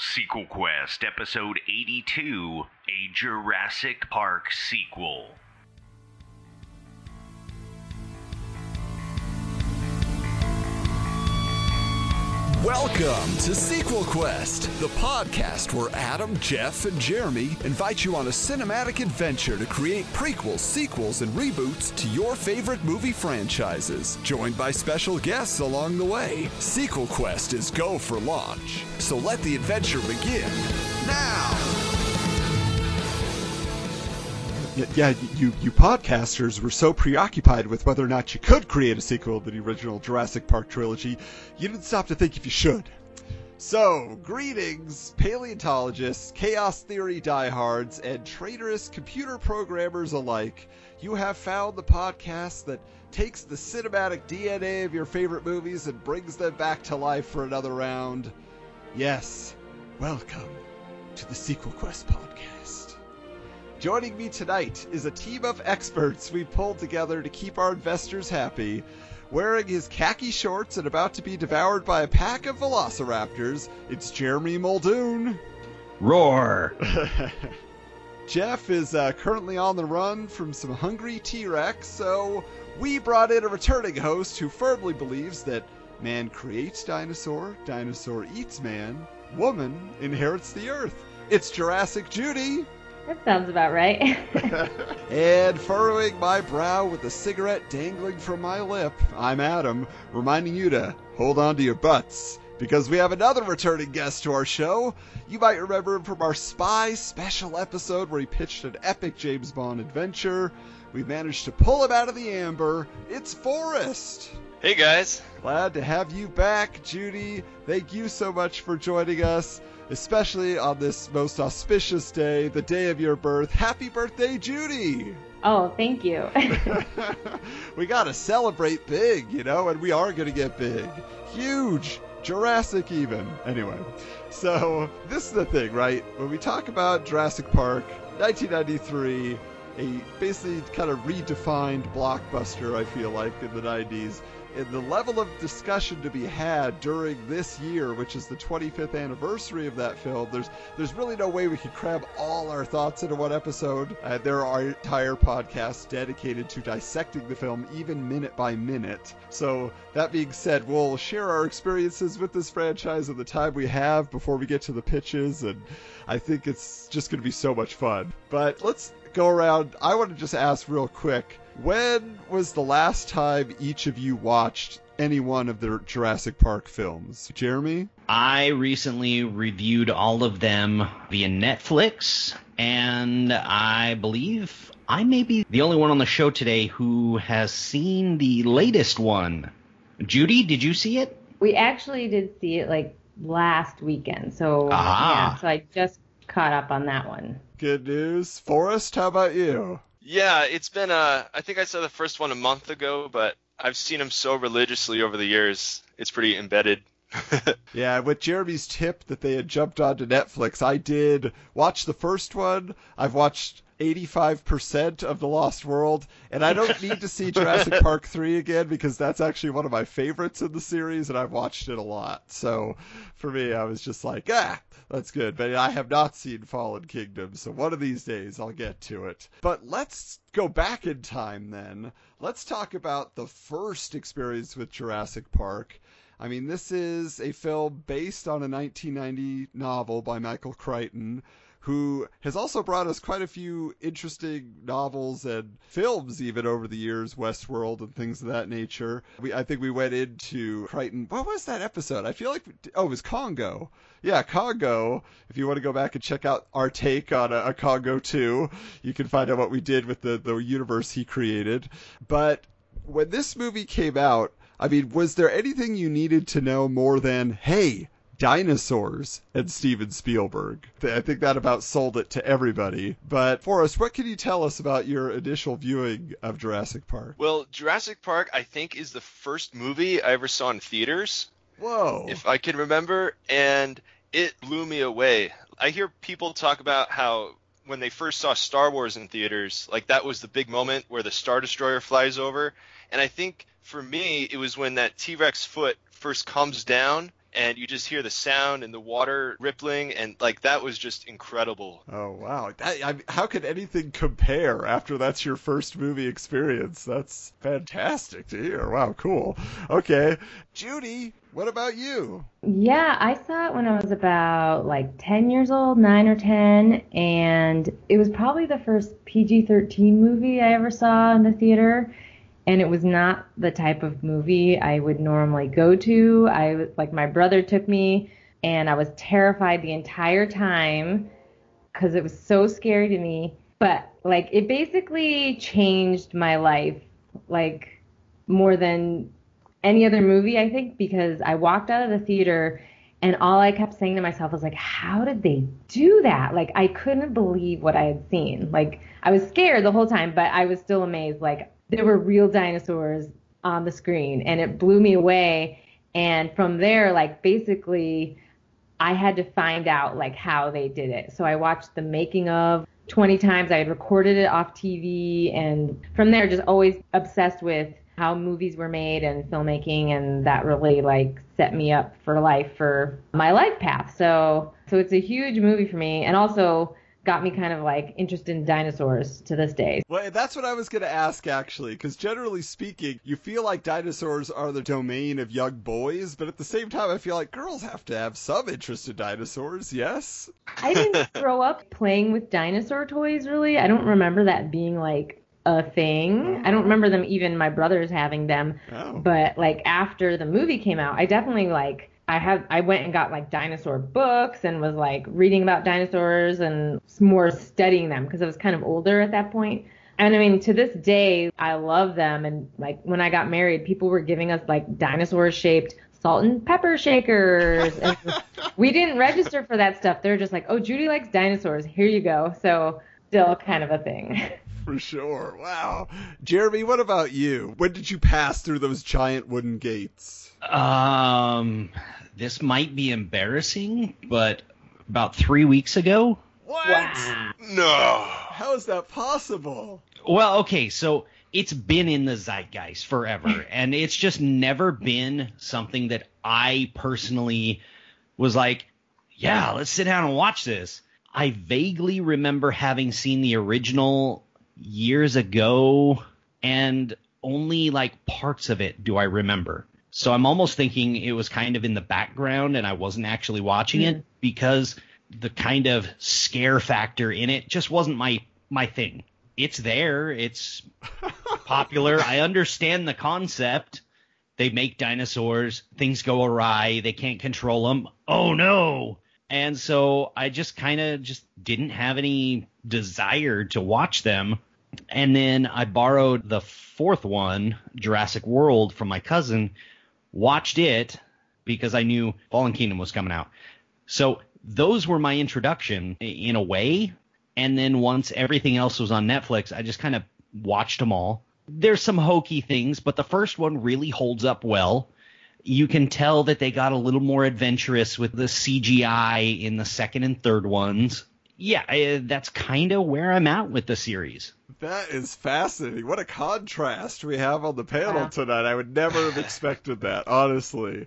Sequel Quest, Episode 82 A Jurassic Park Sequel. Welcome to Sequel Quest, the podcast where Adam, Jeff, and Jeremy invite you on a cinematic adventure to create prequels, sequels, and reboots to your favorite movie franchises. Joined by special guests along the way, Sequel Quest is go for launch. So let the adventure begin now! Yeah, you you podcasters were so preoccupied with whether or not you could create a sequel to the original Jurassic Park trilogy, you didn't stop to think if you should. So, greetings, paleontologists, chaos theory diehards, and traitorous computer programmers alike. You have found the podcast that takes the cinematic DNA of your favorite movies and brings them back to life for another round. Yes, welcome to the Sequel Quest podcast. Joining me tonight is a team of experts we pulled together to keep our investors happy. Wearing his khaki shorts and about to be devoured by a pack of velociraptors, it's Jeremy Muldoon. Roar! Jeff is uh, currently on the run from some hungry T Rex, so we brought in a returning host who firmly believes that man creates dinosaur, dinosaur eats man, woman inherits the earth. It's Jurassic Judy. That sounds about right. and furrowing my brow with a cigarette dangling from my lip, I'm Adam, reminding you to hold on to your butts. Because we have another returning guest to our show. You might remember him from our Spy special episode where he pitched an epic James Bond adventure. We managed to pull him out of the amber. It's Forrest. Hey guys. Glad to have you back, Judy. Thank you so much for joining us especially on this most auspicious day, the day of your birth. Happy birthday, Judy! Oh, thank you. we gotta celebrate big, you know, and we are gonna get big. Huge! Jurassic, even. Anyway, so this is the thing, right? When we talk about Jurassic Park, 1993, a basically kind of redefined blockbuster, I feel like, in the 90s and the level of discussion to be had during this year, which is the 25th anniversary of that film, there's there's really no way we could cram all our thoughts into one episode. Uh, there are entire podcasts dedicated to dissecting the film, even minute by minute. So that being said, we'll share our experiences with this franchise and the time we have before we get to the pitches, and I think it's just going to be so much fun. But let's go around. I want to just ask real quick when was the last time each of you watched any one of the Jurassic Park films? Jeremy? I recently reviewed all of them via Netflix, and I believe I may be the only one on the show today who has seen the latest one. Judy, did you see it? We actually did see it like last weekend, so yeah, so I just caught up on that one. Good news. Forrest, how about you? Yeah, it's been uh I think I saw the first one a month ago, but I've seen them so religiously over the years. It's pretty embedded. yeah, with Jeremy's tip that they had jumped onto Netflix, I did watch the first one. I've watched 85% of The Lost World, and I don't need to see Jurassic Park 3 again because that's actually one of my favorites in the series, and I've watched it a lot. So for me, I was just like, ah, that's good. But I have not seen Fallen Kingdom, so one of these days I'll get to it. But let's go back in time then. Let's talk about the first experience with Jurassic Park. I mean, this is a film based on a 1990 novel by Michael Crichton who has also brought us quite a few interesting novels and films even over the years, Westworld and things of that nature. We, I think we went into Crichton. What was that episode? I feel like, oh, it was Congo. Yeah, Congo. If you want to go back and check out our take on a, a Congo 2, you can find out what we did with the, the universe he created. But when this movie came out, I mean, was there anything you needed to know more than, hey, dinosaurs and Steven Spielberg. I think that about sold it to everybody. But Forrest, what can you tell us about your initial viewing of Jurassic Park? Well, Jurassic Park, I think, is the first movie I ever saw in theaters. Whoa. If I can remember, and it blew me away. I hear people talk about how when they first saw Star Wars in theaters, like that was the big moment where the Star Destroyer flies over. And I think for me, it was when that T Rex foot first comes down and you just hear the sound and the water rippling, and like that was just incredible. Oh wow! That, I, how could anything compare after that's your first movie experience? That's fantastic to hear. Wow, cool. Okay, Judy, what about you? Yeah, I saw it when I was about like 10 years old, 9 or 10, and it was probably the first PG 13 movie I ever saw in the theater and it was not the type of movie I would normally go to. I like my brother took me and I was terrified the entire time cuz it was so scary to me. But like it basically changed my life like more than any other movie I think because I walked out of the theater and all I kept saying to myself was like how did they do that? Like I couldn't believe what I had seen. Like I was scared the whole time, but I was still amazed like there were real dinosaurs on the screen and it blew me away and from there like basically I had to find out like how they did it. So I watched the making of 20 times. I had recorded it off TV and from there just always obsessed with how movies were made and filmmaking and that really like set me up for life for my life path. So so it's a huge movie for me and also got me kind of like interested in dinosaurs to this day. Well, that's what I was going to ask actually, because generally speaking, you feel like dinosaurs are the domain of young boys, but at the same time, I feel like girls have to have some interest in dinosaurs, yes? I didn't grow up playing with dinosaur toys really. I don't remember that being like a thing. Oh. I don't remember them even my brothers having them. Oh. But like after the movie came out, I definitely like I have I went and got like dinosaur books and was like reading about dinosaurs and more studying them because I was kind of older at that point. And I mean, to this day, I love them. And like when I got married, people were giving us like dinosaur shaped salt and pepper shakers. and we didn't register for that stuff. They're just like, oh, Judy likes dinosaurs. Here you go. So still kind of a thing. For sure. Wow. Jeremy, what about you? When did you pass through those giant wooden gates? Um, this might be embarrassing, but about three weeks ago. What? Wow. No. How is that possible? Well, okay, so it's been in the zeitgeist forever, and it's just never been something that I personally was like, yeah, let's sit down and watch this. I vaguely remember having seen the original years ago, and only like parts of it do I remember. So I'm almost thinking it was kind of in the background and I wasn't actually watching mm-hmm. it because the kind of scare factor in it just wasn't my my thing. It's there, it's popular. I understand the concept. They make dinosaurs, things go awry, they can't control them. Oh no. And so I just kind of just didn't have any desire to watch them. And then I borrowed the fourth one, Jurassic World, from my cousin watched it because I knew Fallen Kingdom was coming out. So those were my introduction in a way. And then once everything else was on Netflix, I just kind of watched them all. There's some hokey things, but the first one really holds up well. You can tell that they got a little more adventurous with the CGI in the second and third ones. Yeah, uh, that's kind of where I'm at with the series. That is fascinating. What a contrast we have on the panel tonight. I would never have expected that, honestly.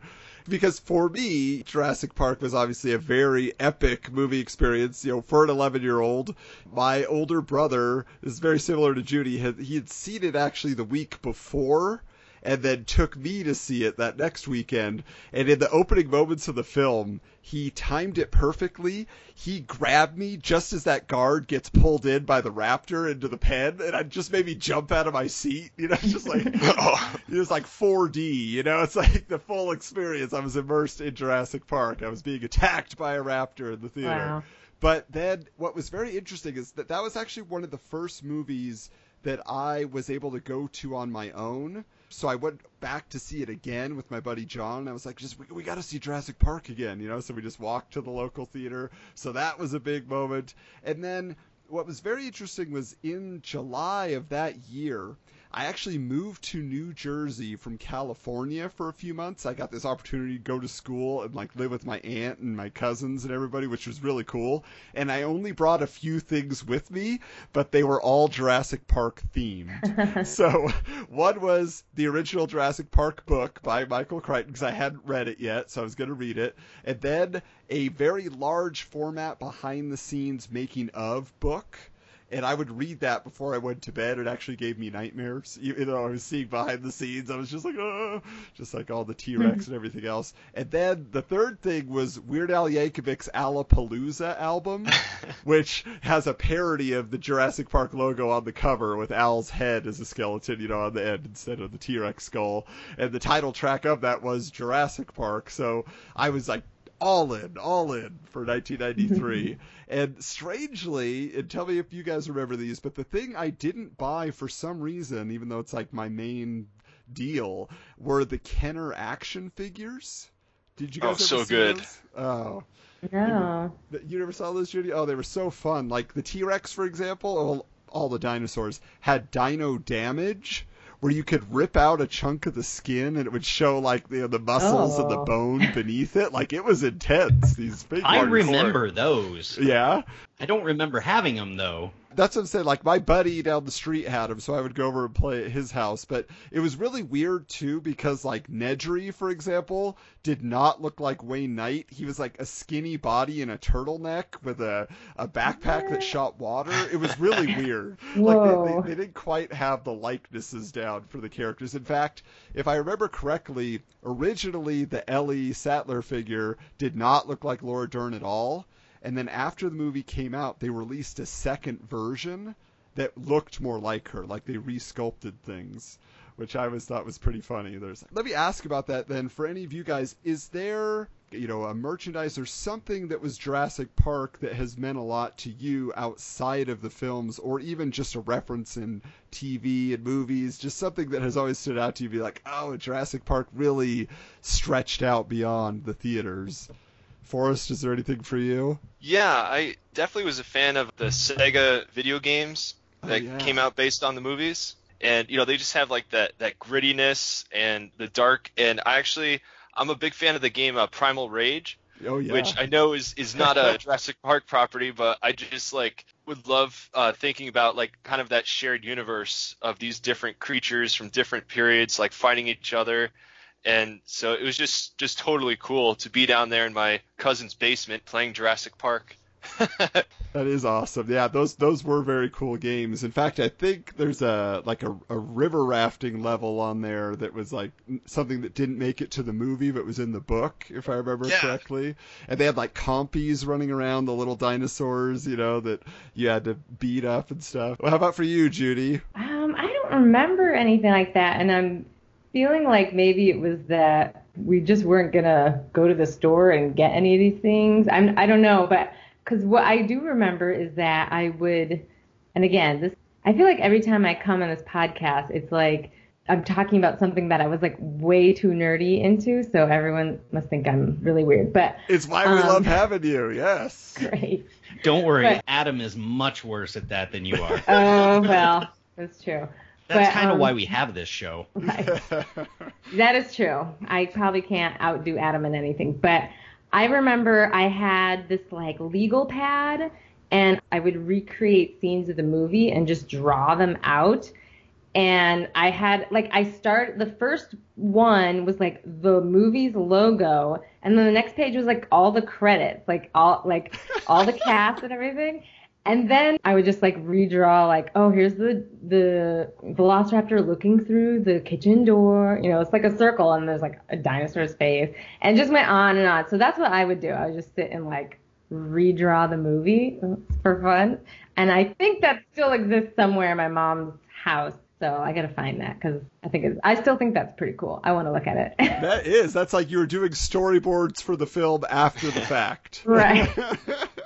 Because for me, Jurassic Park was obviously a very epic movie experience. You know, for an 11 year old, my older brother is very similar to Judy. He had seen it actually the week before and then took me to see it that next weekend. And in the opening moments of the film, he timed it perfectly. He grabbed me just as that guard gets pulled in by the raptor into the pen, and it just made me jump out of my seat. You know, just like it was like 4D. You know, it's like the full experience. I was immersed in Jurassic Park. I was being attacked by a raptor in the theater. Wow. But then, what was very interesting is that that was actually one of the first movies that I was able to go to on my own so I went back to see it again with my buddy John. and I was like, just we, we got to see Jurassic Park again, you know. So we just walked to the local theater. So that was a big moment. And then what was very interesting was in July of that year, I actually moved to New Jersey from California for a few months. I got this opportunity to go to school and like live with my aunt and my cousins and everybody, which was really cool. And I only brought a few things with me, but they were all Jurassic Park themed. so one was the original Jurassic Park book by Michael Crichton because I hadn't read it yet, so I was going to read it. And then a very large format behind the scenes making of book and I would read that before I went to bed. It actually gave me nightmares. You, know, I was seeing behind the scenes. I was just like, oh, just like all the T Rex mm-hmm. and everything else. And then the third thing was Weird Al Yankovic's Alapalooza album, which has a parody of the Jurassic Park logo on the cover with Al's head as a skeleton, you know, on the end instead of the T Rex skull. And the title track of that was Jurassic Park. So I was like all in, all in for 1993. and strangely, and tell me if you guys remember these, but the thing I didn't buy for some reason, even though it's like my main deal, were the Kenner action figures. Did you oh, guys Oh, ever so see good. those? Oh. No. You never saw those, Judy? Oh, they were so fun. Like the T Rex, for example, all, all the dinosaurs had dino damage, where you could rip out a chunk of the skin and it would show like the the muscles and the Oh. bone beneath it. Like it was intense. These big I ones. remember those. Yeah. I don't remember having them though. That's what I'm saying. Like my buddy down the street had them, so I would go over and play at his house. But it was really weird too because like Nedry, for example, did not look like Wayne Knight. He was like a skinny body in a turtleneck with a, a backpack that shot water. It was really weird. Like they, they, they didn't quite have the likenesses down for the characters. In fact, if I remember correctly, originally the Ellie Sattler figure did not look like Laura Dern at all. And then after the movie came out, they released a second version that looked more like her, like they resculpted things, which I always thought was pretty funny. There's Let me ask about that then for any of you guys, is there, you know, a merchandise or something that was Jurassic Park that has meant a lot to you outside of the films or even just a reference in TV and movies, just something that has always stood out to you be like, "Oh, Jurassic Park really stretched out beyond the theaters." Forrest, is there anything for you? Yeah, I definitely was a fan of the Sega video games Oh, that yeah. came out based on the movies. And you know, they just have like that that grittiness and the dark and I actually I'm a big fan of the game uh, Primal Rage, Oh yeah. which I know is is not a Jurassic Park property, but I just like would love uh, thinking about like kind of that shared universe of these different creatures from different periods like fighting each other. And so it was just just totally cool to be down there in my cousin's basement playing Jurassic Park. That is awesome. Yeah, those those were very cool games. In fact, I think there's a like a, a river rafting level on there that was like something that didn't make it to the movie but was in the book, if I remember Yeah. correctly. And they had like compies running around, the little dinosaurs, you know, that you had to beat up and stuff. Well, how about for you, Judy? Um, I don't remember anything like that, and I'm feeling like maybe it was that we just weren't gonna go to the store and get any of these things. I'm I don't know, but because what I do remember is that I would, and again, this I feel like every time I come on this podcast, it's like I'm talking about something that I was like way too nerdy into, so everyone must think I'm really weird. But It's why we Um, love having you. Yes. great. Don't worry, Right. Adam is much worse at that than you are. Oh well, that's true. That's But, kind of um, why we have this show. Right. That is true. I probably can't outdo Adam in anything, but I remember I had this like legal pad and I would recreate scenes of the movie and just draw them out. And I had like I start the first one was like the movie's logo and then the next page was like all the credits, like all like all the cast and everything. And then I would just like redraw like, oh, here's the the Velociraptor looking through the kitchen door. You know, it's like a circle and there's like a dinosaur's face, and just went on and on. So that's what I would do. I would just sit and like redraw the movie for fun. And I think that still exists somewhere in my mom's house. So I gotta find that because I think it's, I still think that's pretty cool. I want to look at it. That is. That's like you were doing storyboards for the film after the fact. Right.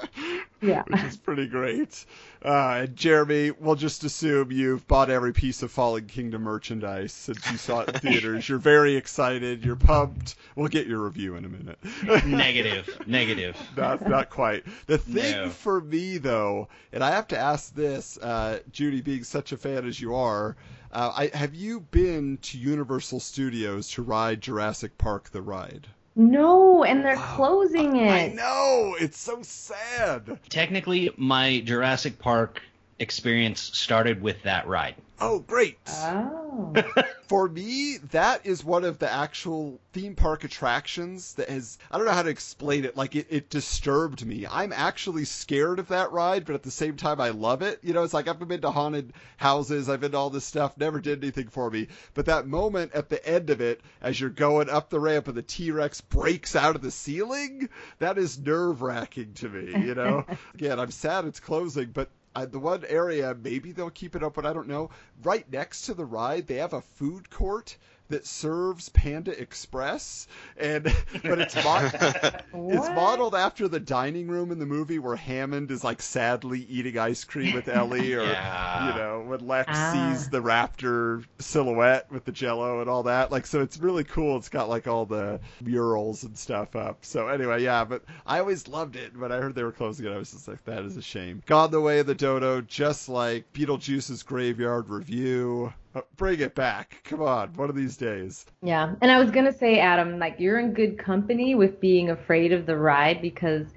Yeah. which is pretty great. Uh, Jeremy, we'll just assume you've bought every piece of Fallen Kingdom merchandise since you saw it in theaters. You're very excited. You're pumped. We'll get your review in a minute. negative, negative. not, not quite. The thing No. for me, though, and I have to ask this, uh, Judy, being such a fan as you are, uh, I, have you been to Universal Studios to ride Jurassic Park the ride? No, and they're closing it. I know it's so sad. Technically, my Jurassic Park experience started with that ride. Oh, great. Oh. For me, that is one of the actual theme park attractions that has, I don't know how to explain it, like it, it disturbed me. I'm actually scared of that ride, but at the same time, I love it. You know, it's like I've been to haunted houses, I've been to all this stuff, never did anything for me. But that moment at the end of it, as you're going up the ramp and the T Rex breaks out of the ceiling, that is nerve wracking to me, you know? Again, I'm sad it's closing, but uh, the one area maybe they'll keep it open. I don't know. Right next to the ride, they have a food court that serves Panda Express, and but it's mo- it's modeled after the dining room in the movie where Hammond is like sadly eating ice cream with Ellie, or Yeah. you know when Lex Ah. sees the raptor silhouette with the Jello and all that. Like so, it's really cool. It's got like all the murals and stuff up. So anyway, yeah. But I always loved it. When I heard they were closing it, I was just like, that is a shame. Gone the way of the dodo, just like Beetlejuice's Graveyard Revue. Uh, Bring it back. Come on, one of these days. Yeah, and I was gonna say, Adam, like you're in good company with being afraid of the ride because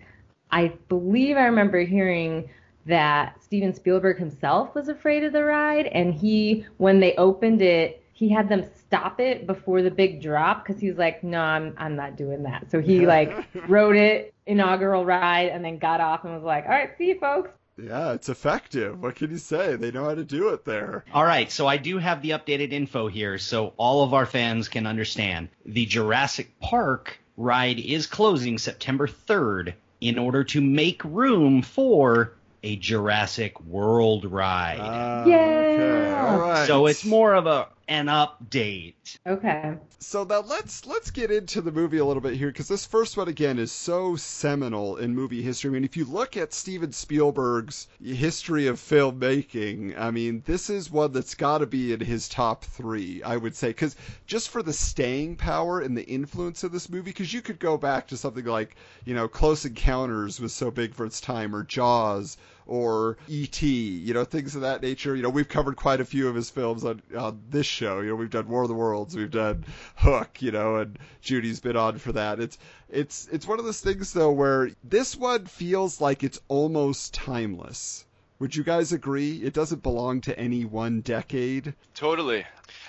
I believe I remember hearing that Steven Spielberg himself was afraid of the ride, and he, when they opened it, he had them stop it before the big drop because he was like, no, I'm I'm not doing that. So he like rode it inaugural ride and then got off and was like, all right, see you folks. Yeah, it's effective. What can you say? They know how to do it there. All right, so I do have the updated info here so all of our fans can understand. The Jurassic Park ride is closing September 3rd in order to make room for a Jurassic World ride. Ah, Yeah. Okay. All right. so it's more of a an update. Okay. So now let's let's get into the movie a little bit here because this first one again is so seminal in movie history. I mean, if you look at Steven Spielberg's history of filmmaking, I mean, this is one that's got to be in his top three, I would say, because just for the staying power and the influence of this movie, because you could go back to something like you know Close Encounters was so big for its time, or Jaws, or E.T., you know, things of that nature. You know, we've covered quite a few of his films on, on this show. You know, we've done War of the Worlds, we've done Hook, you know, and Judy's been on for that. It's it's it's one of those things though where this one feels like it's almost timeless. Would you guys agree? It doesn't belong to any one decade. Totally.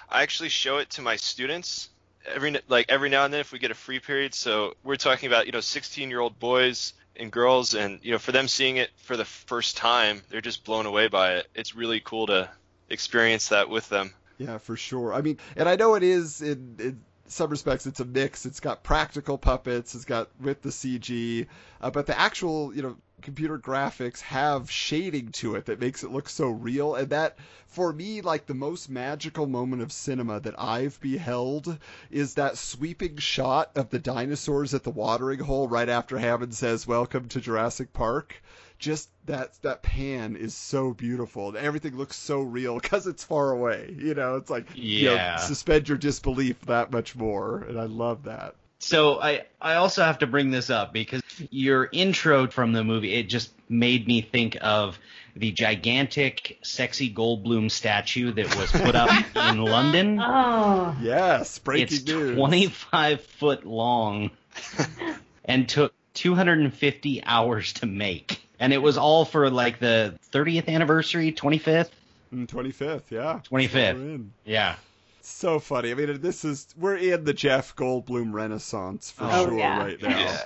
I actually show it to my students every like every now and then if we get a free period. So we're talking about you know 16 year old boys and girls, and you know for them seeing it for the first time, they're just blown away by it. It's really cool to experience that with them. Yeah, for sure. I mean, and I know it is in, in some respects it's a mix. It's got practical puppets, it's got with the CG, uh, but the actual, you know, computer graphics have shading to it that makes it look so real. And that, for me, like the most magical moment of cinema that I've beheld is that sweeping shot of the dinosaurs at the watering hole right after Hammond says, "Welcome to Jurassic Park." just that that pan is so beautiful and everything looks so real because it's far away you know it's like you know, Yeah. suspend your disbelief that much more and i love that So I I also have to bring this up because your intro from the movie it just made me think of the gigantic sexy Goldblum statue that was put up in London. Oh. yes breaking It's news 25 foot long and took 250 hours to make. And it was all for like the 30th anniversary, 25th? Mm, 25th yeah 25th. We're. Yeah. so funny i mean this is we're in the jeff goldblum renaissance for Oh, sure yeah. right now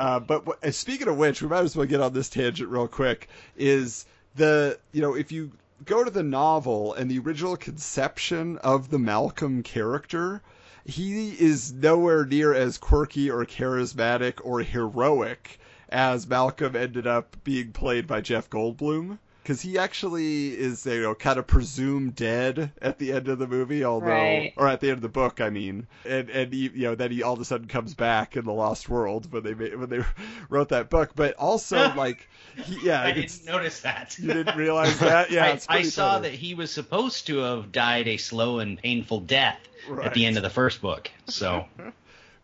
Uh, but uh, speaking of which, we might as well get on this tangent real quick. Is the you know if you go to the novel and the original conception of the Malcolm character, he is nowhere near as quirky or charismatic or heroic as Malcolm ended up being played by Jeff Goldblum. Because he actually is you know kind of presumed dead at the end of the movie, although Right. or at the end of the book, I mean, and and he, you know then he all of a sudden comes back in the Lost World when they made, when they wrote that book, but also like he, yeah, I didn't notice that. you didn't realize that, yeah, I, it's I saw funny. that he was supposed to have died a slow and painful death at the end of the first book. So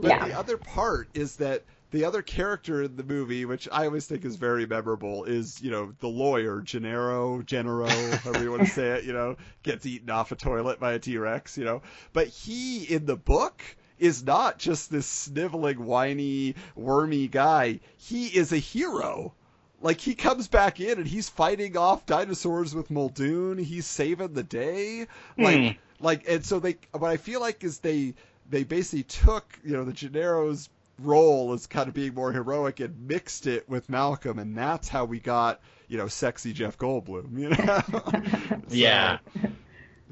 But Yeah. the other part is that the other character in the movie, which I always think is very memorable, is you know the lawyer Gennaro, Gennaro, however you want to say it. You know, gets eaten off a toilet by a T Rex. You know, but he in the book is not just this sniveling, whiny, wormy guy. He is a hero. Like he comes back in and he's fighting off dinosaurs with Muldoon. He's saving the day. Like Hmm. like and so they what I feel like is they they basically took you know the Gennaro's role as kind of being more heroic and mixed it with Malcolm and that's how we got you know sexy Jeff Goldblum you know So, Yeah.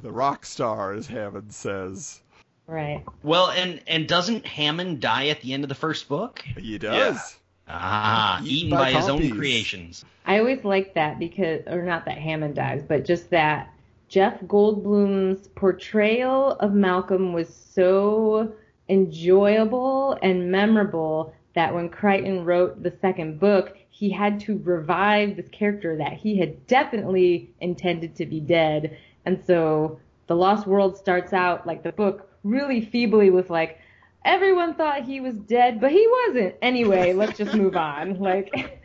the rock star as Hammond says Right. well, and and doesn't Hammond die at the end of the first book? he does Ah, Eaten eaten by by, his own creations. I always like that because, or not that Hammond dies, but just that Jeff Goldblum's portrayal of Malcolm was so enjoyable and memorable that when Crichton wrote the second book, he had to revive this character that he had definitely intended to be dead. And so The Lost World starts out like the book really feebly with like, everyone thought he was dead, but he wasn't. Anyway, let's just move on. Like,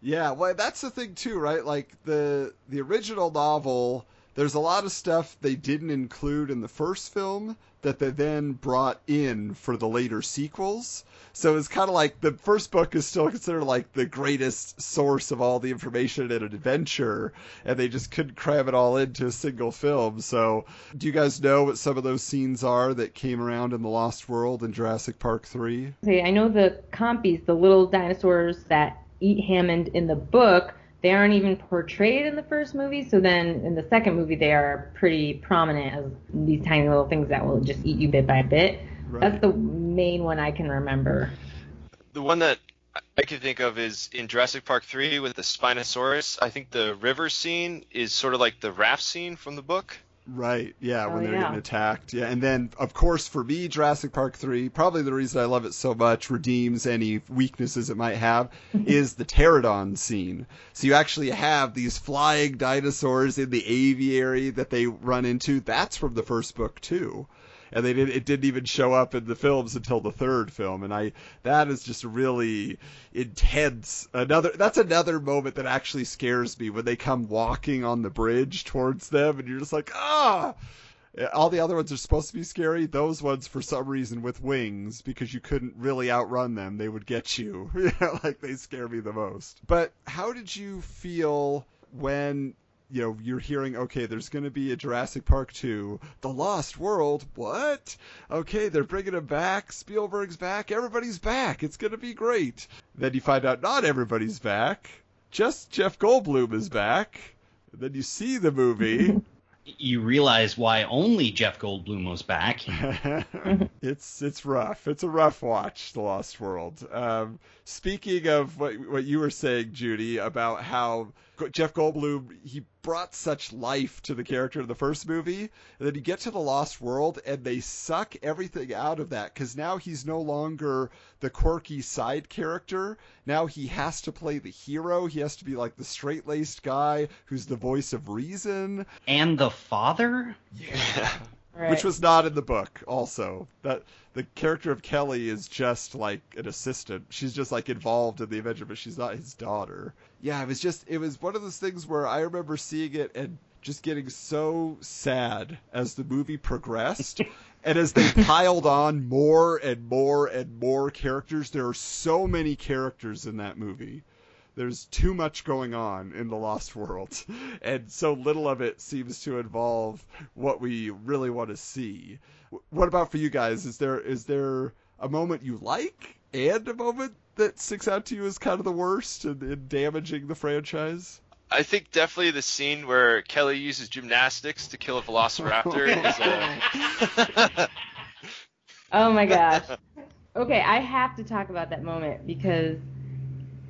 Yeah, well, that's the thing too, right? Like the the original novel, there's a lot of stuff they didn't include in the first film that they then brought in for the later sequels. So it's kind of like the first book is still considered like the greatest source of all the information in an adventure, and they just couldn't cram it all into a single film. So, do you guys know what some of those scenes are that came around in the Lost World and Jurassic Park three? say I know the compies, the little dinosaurs that eat Hammond in the book, they aren't even portrayed in the first movie. So then in the second movie, they are pretty prominent as these tiny little things that will just eat you bit by bit. That's the main one I can remember. The one that I can think of is in Jurassic Park 3 with the Spinosaurus. I think the river scene is sort of like the raft scene from the book. Right. Yeah, oh, when Oh, they're yeah. getting attacked. Yeah, and then of course for me, Jurassic Park three, probably the reason I love it so much, redeems any weaknesses it might have, is the pterodon scene. So you actually have these flying dinosaurs in the aviary that they run into. That's from the first book too. And they did, it didn't even show up in the films until the third film, and I that is just really intense. Another that's another moment that actually scares me when they come walking on the bridge towards them, and you're just like ah. All the other ones are supposed to be scary. Those ones, for some reason, with wings, because you couldn't really outrun them, they would get you. Like they scare me the most. But how did you feel when you know you're hearing okay there's going to be a Jurassic Park 2 The Lost World what okay they're bringing him back Spielberg's back everybody's back it's going to be great then you find out not everybody's back just Jeff Goldblum is back then you see the movie You realize why only Jeff Goldblum was back. it's it's rough. It's a rough watch, The Lost World. Um, speaking of what what you were saying, Judy, about how Jeff Goldblum he brought such life to the character in the first movie, and then you get to The Lost World and they suck everything out of that because now he's no longer the quirky side character. Now he has to play the hero. He has to be like the straight laced guy who's the voice of reason. And the father? Right. which was not in the book also. That the character of kelly is just like an assistant. She's just like involved in the adventure but she's not his daughter. Yeah it was just it was one of those things where i remember seeing it and just getting so sad as the movie progressed. And as they piled on more and more and more characters there are so many characters in that movie there's too much going on in the Lost World, and so little of it seems to involve what we really want to see. What about for you guys? Is there is there a moment you like and a moment that sticks out to you as kind of the worst in, in damaging the franchise? I think definitely the scene where Kelly uses gymnastics to kill a velociraptor is uh, Oh my gosh. Okay, I have to talk about that moment because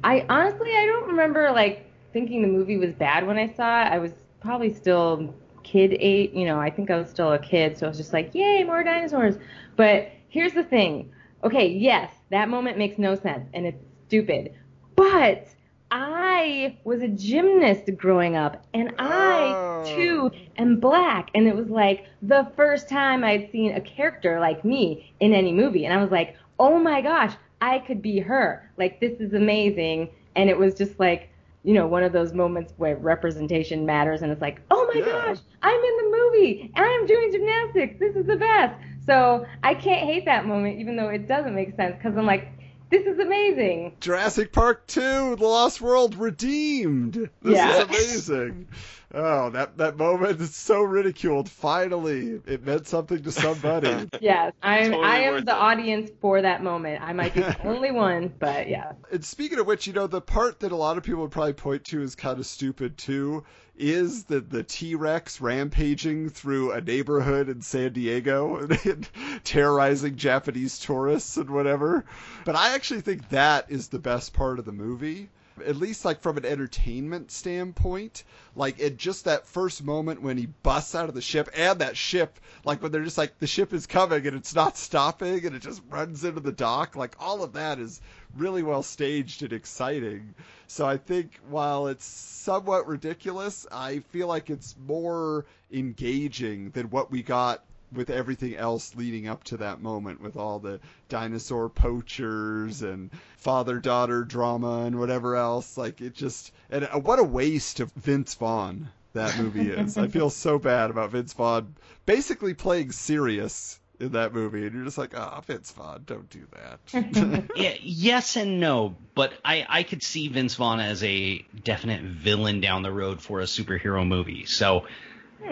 I honestly I don't remember like thinking the movie was bad when I saw it. I was probably still kid eight, you know, I think I was still a kid, so I was just like, yay, more dinosaurs. But here's the thing. Okay, yes, that moment makes no sense and it's stupid. But I was a gymnast growing up and I Oh. too am black and it was like the first time I'd seen a character like me in any movie and I was like, "Oh my gosh, I could be her. Like this is amazing." And it was just like you know, one of those moments where representation matters and it's like, oh my Yeah. gosh, I'm in the movie and I'm doing gymnastics. This is the best. So I can't hate that moment even though it doesn't make sense because I'm like, this is amazing. Jurassic Park 2, The Lost World redeemed. This Yeah. is amazing. Oh, that that moment is so ridiculed. Finally, it meant something to somebody. Yes, I'm Totally I am the it. audience for that moment. I might be the only one, but yeah. and speaking of which, you know, the part that a lot of people would probably point to as kind of stupid too is the the T-Rex rampaging through a neighborhood in San Diego and terrorizing Japanese tourists and whatever. But I actually think that is the best part of the movie. At least like from an entertainment standpoint, like in just that first moment when he busts out of the ship and that ship, like when they're just like the ship is coming and it's not stopping and it just runs into the dock, like all of that is really well staged and exciting. So I think while it's somewhat ridiculous, I feel like it's more engaging than what we got with everything else leading up to that moment with all the dinosaur poachers and father daughter drama and whatever else. Like it just and uh, what a waste of Vince Vaughn that movie is. I feel so bad about Vince Vaughn basically playing serious in that movie and you're just like ah Vince Vaughn don't do that. Yeah, yes and no, but I, I could see Vince Vaughn as a definite villain down the road for a superhero movie. So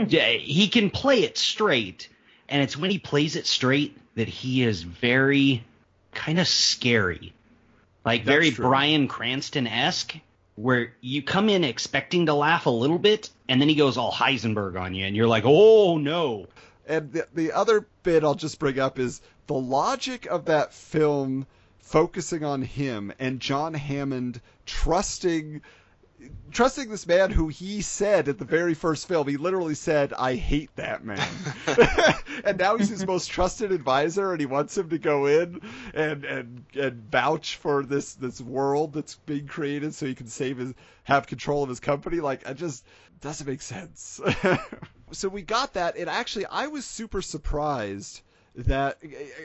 yeah, he can play it straight, and it's when he plays it straight that he is very kind of scary, like That's very true. Bryan Cranston esque, where you come in expecting to laugh a little bit, and then he goes all Heisenberg on you, and you're like, oh no. And the, the other bit I'll just bring up is the logic of that film focusing on him and John Hammond trusting trusting this man who he said at the very first film he literally said I hate that man. and now he's his most trusted advisor and he wants him to go in and and and vouch for this this world that's being created so he can save his have control of his company like I just doesn't make sense. so we got that and actually I was super surprised that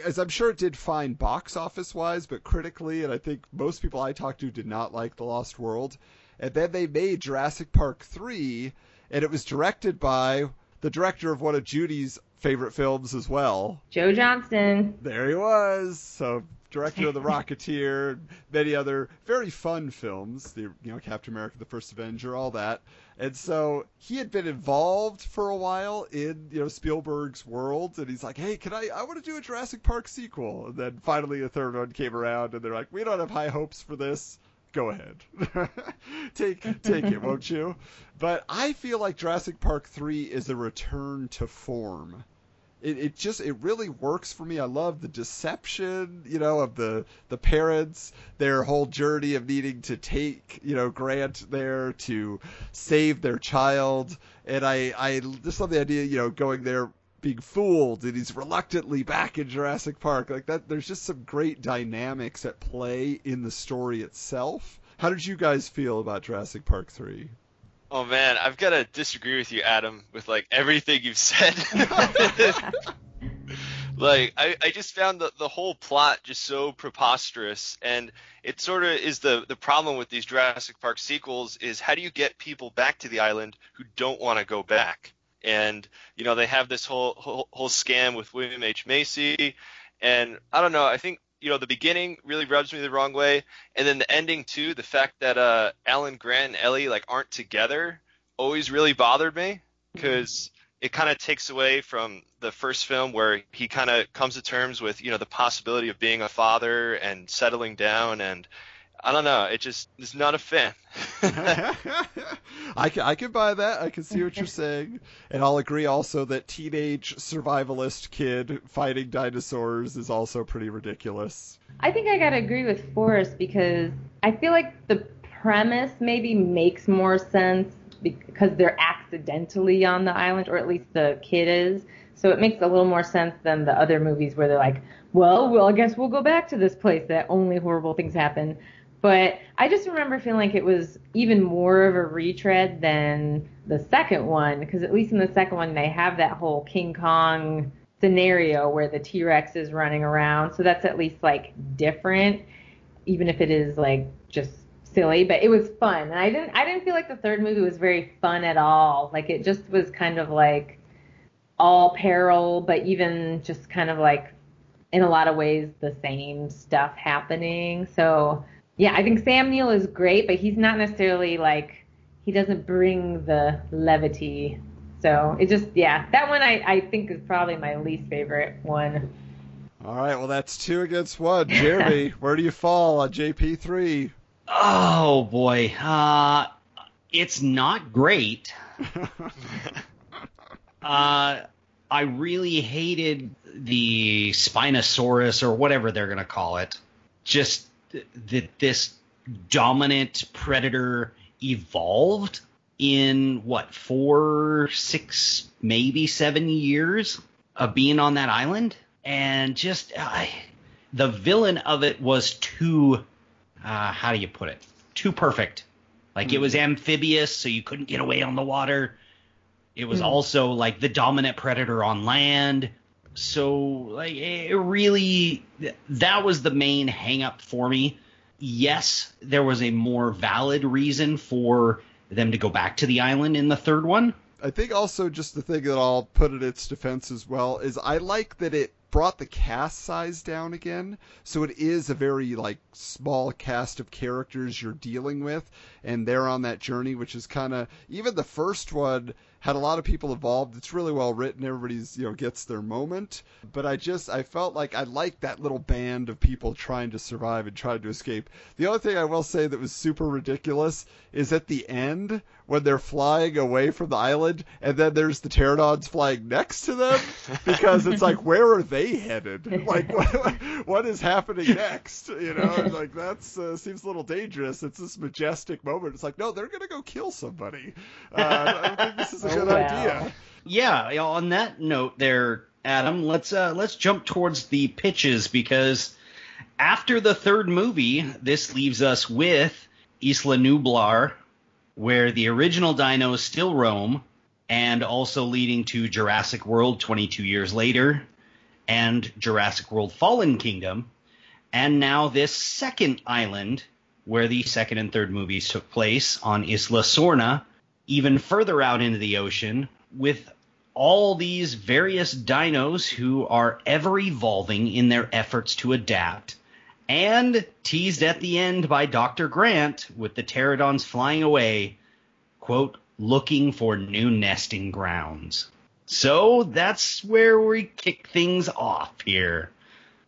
as I'm sure it did fine box office wise but critically and I think most people I talked to did not like The Lost World and then they made Jurassic Park 3 and it was directed by the director of one of Judy's favorite films as well Joe Johnston. there he was. So director of The Rocketeer, many other very fun films. The you know Captain America: The First Avenger, all that. And so he had been involved for a while in you know Spielberg's world, and he's like, "Hey, can I? I want to do a Jurassic Park sequel." And then finally a third one came around, and they're like, "We don't have high hopes for this." Go ahead, take take it, won't you? But I feel like Jurassic Park three is a return to form it, it just it really works for me. I love the deception, you know, of the the parents, their whole journey of needing to take, you know, Grant there to save their child, and I I just love the idea, you know, going there being fooled and he's reluctantly back in Jurassic Park like that. There's just some great dynamics at play in the story itself. How did you guys feel about Jurassic Park three? Oh man, I've got to disagree with you, Adam, with like everything you've said. like I, I just found the, the whole plot just so preposterous and it sort of is the the problem with these Jurassic Park sequels is how do you get people back to the island who don't want to go back? And you know, they have this whole, whole whole scam with William H. Macy. And I don't know, I think you know the beginning really rubs me the wrong way. And then the ending too the fact that uh alan grant and ellie like aren't together always really bothered me. Because it kind of takes away from the first film where he kind of comes to terms with you know the possibility of being a father and settling down and i don't know it just is not a fan I can I can buy that. I can see what you're saying, and I'll agree also that teenage survivalist kid fighting dinosaurs is also pretty ridiculous. I think I gotta agree with Forrest because I feel like the premise maybe makes more sense because they're accidentally on the island, or at least the kid is. So it makes a little more sense than the other movies where they're like, well, well, I guess we'll go back to this place that only horrible things happen. But I just remember feeling like it was even more of a retread than the second one, because at least in the second one they have that whole King Kong scenario where the T-Rex is running around. So that's at least like different, even if it is like just silly. But it was fun, and I didn't I didn't feel like the third movie was very fun at all. Like it just was kind of like all peril, but even just kind of like in a lot of ways the same stuff happening. So yeah, I think Sam Neill is great, but he's not necessarily like he doesn't bring the levity. So it just yeah, that one I, I think is probably my least favorite one. All right, well that's two against one. Jeremy, where do you fall on JP three? Oh boy, uh, it's not great. uh, I really hated the Spinosaurus or whatever they're gonna call it. Just that this dominant predator evolved in what four, six, maybe seven years of being on that island, and just uh, the villain of it was too. Uh, how do you put it? Too perfect. Like it was amphibious, so you couldn't get away on the water. It was also like the dominant predator on land. So like it really that was the main hang up for me. Yes, there was a more valid reason for them to go back to the island in the third one. I think also just the thing that I'll put in its defense as well is I like that it brought the cast size down again. So it is a very like small cast of characters you're dealing with and they're on that journey which is kind of even the first one had a lot of people involved. It's really well written. Everybody's, you know, gets their moment. But I just I felt like I liked that little band of people trying to survive and trying to escape. The only thing I will say that was super ridiculous is at the end when they're flying away from the island and then there's the pterodons flying next to them because it's like where are they headed? Like what, what is happening next? You know, and like that's uh, seems a little dangerous. It's this majestic moment. It's like no, they're gonna go kill somebody. Uh, I don't think this is a good wow. idea. Yeah, on that note there, Adam, let's uh, let's jump towards the pitches because after the third movie, this leaves us with Isla Nublar, where the original dinos still roam, and also leading to Jurassic World 22 years later, and Jurassic World Fallen Kingdom, and now this second island where the second and third movies took place on Isla Sorna, even further out into the ocean, with all these various dinos who are ever evolving in their efforts to adapt. And teased at the end by Dr. Grant with the pterodons flying away, quote, looking for new nesting grounds. So that's where we kick things off here.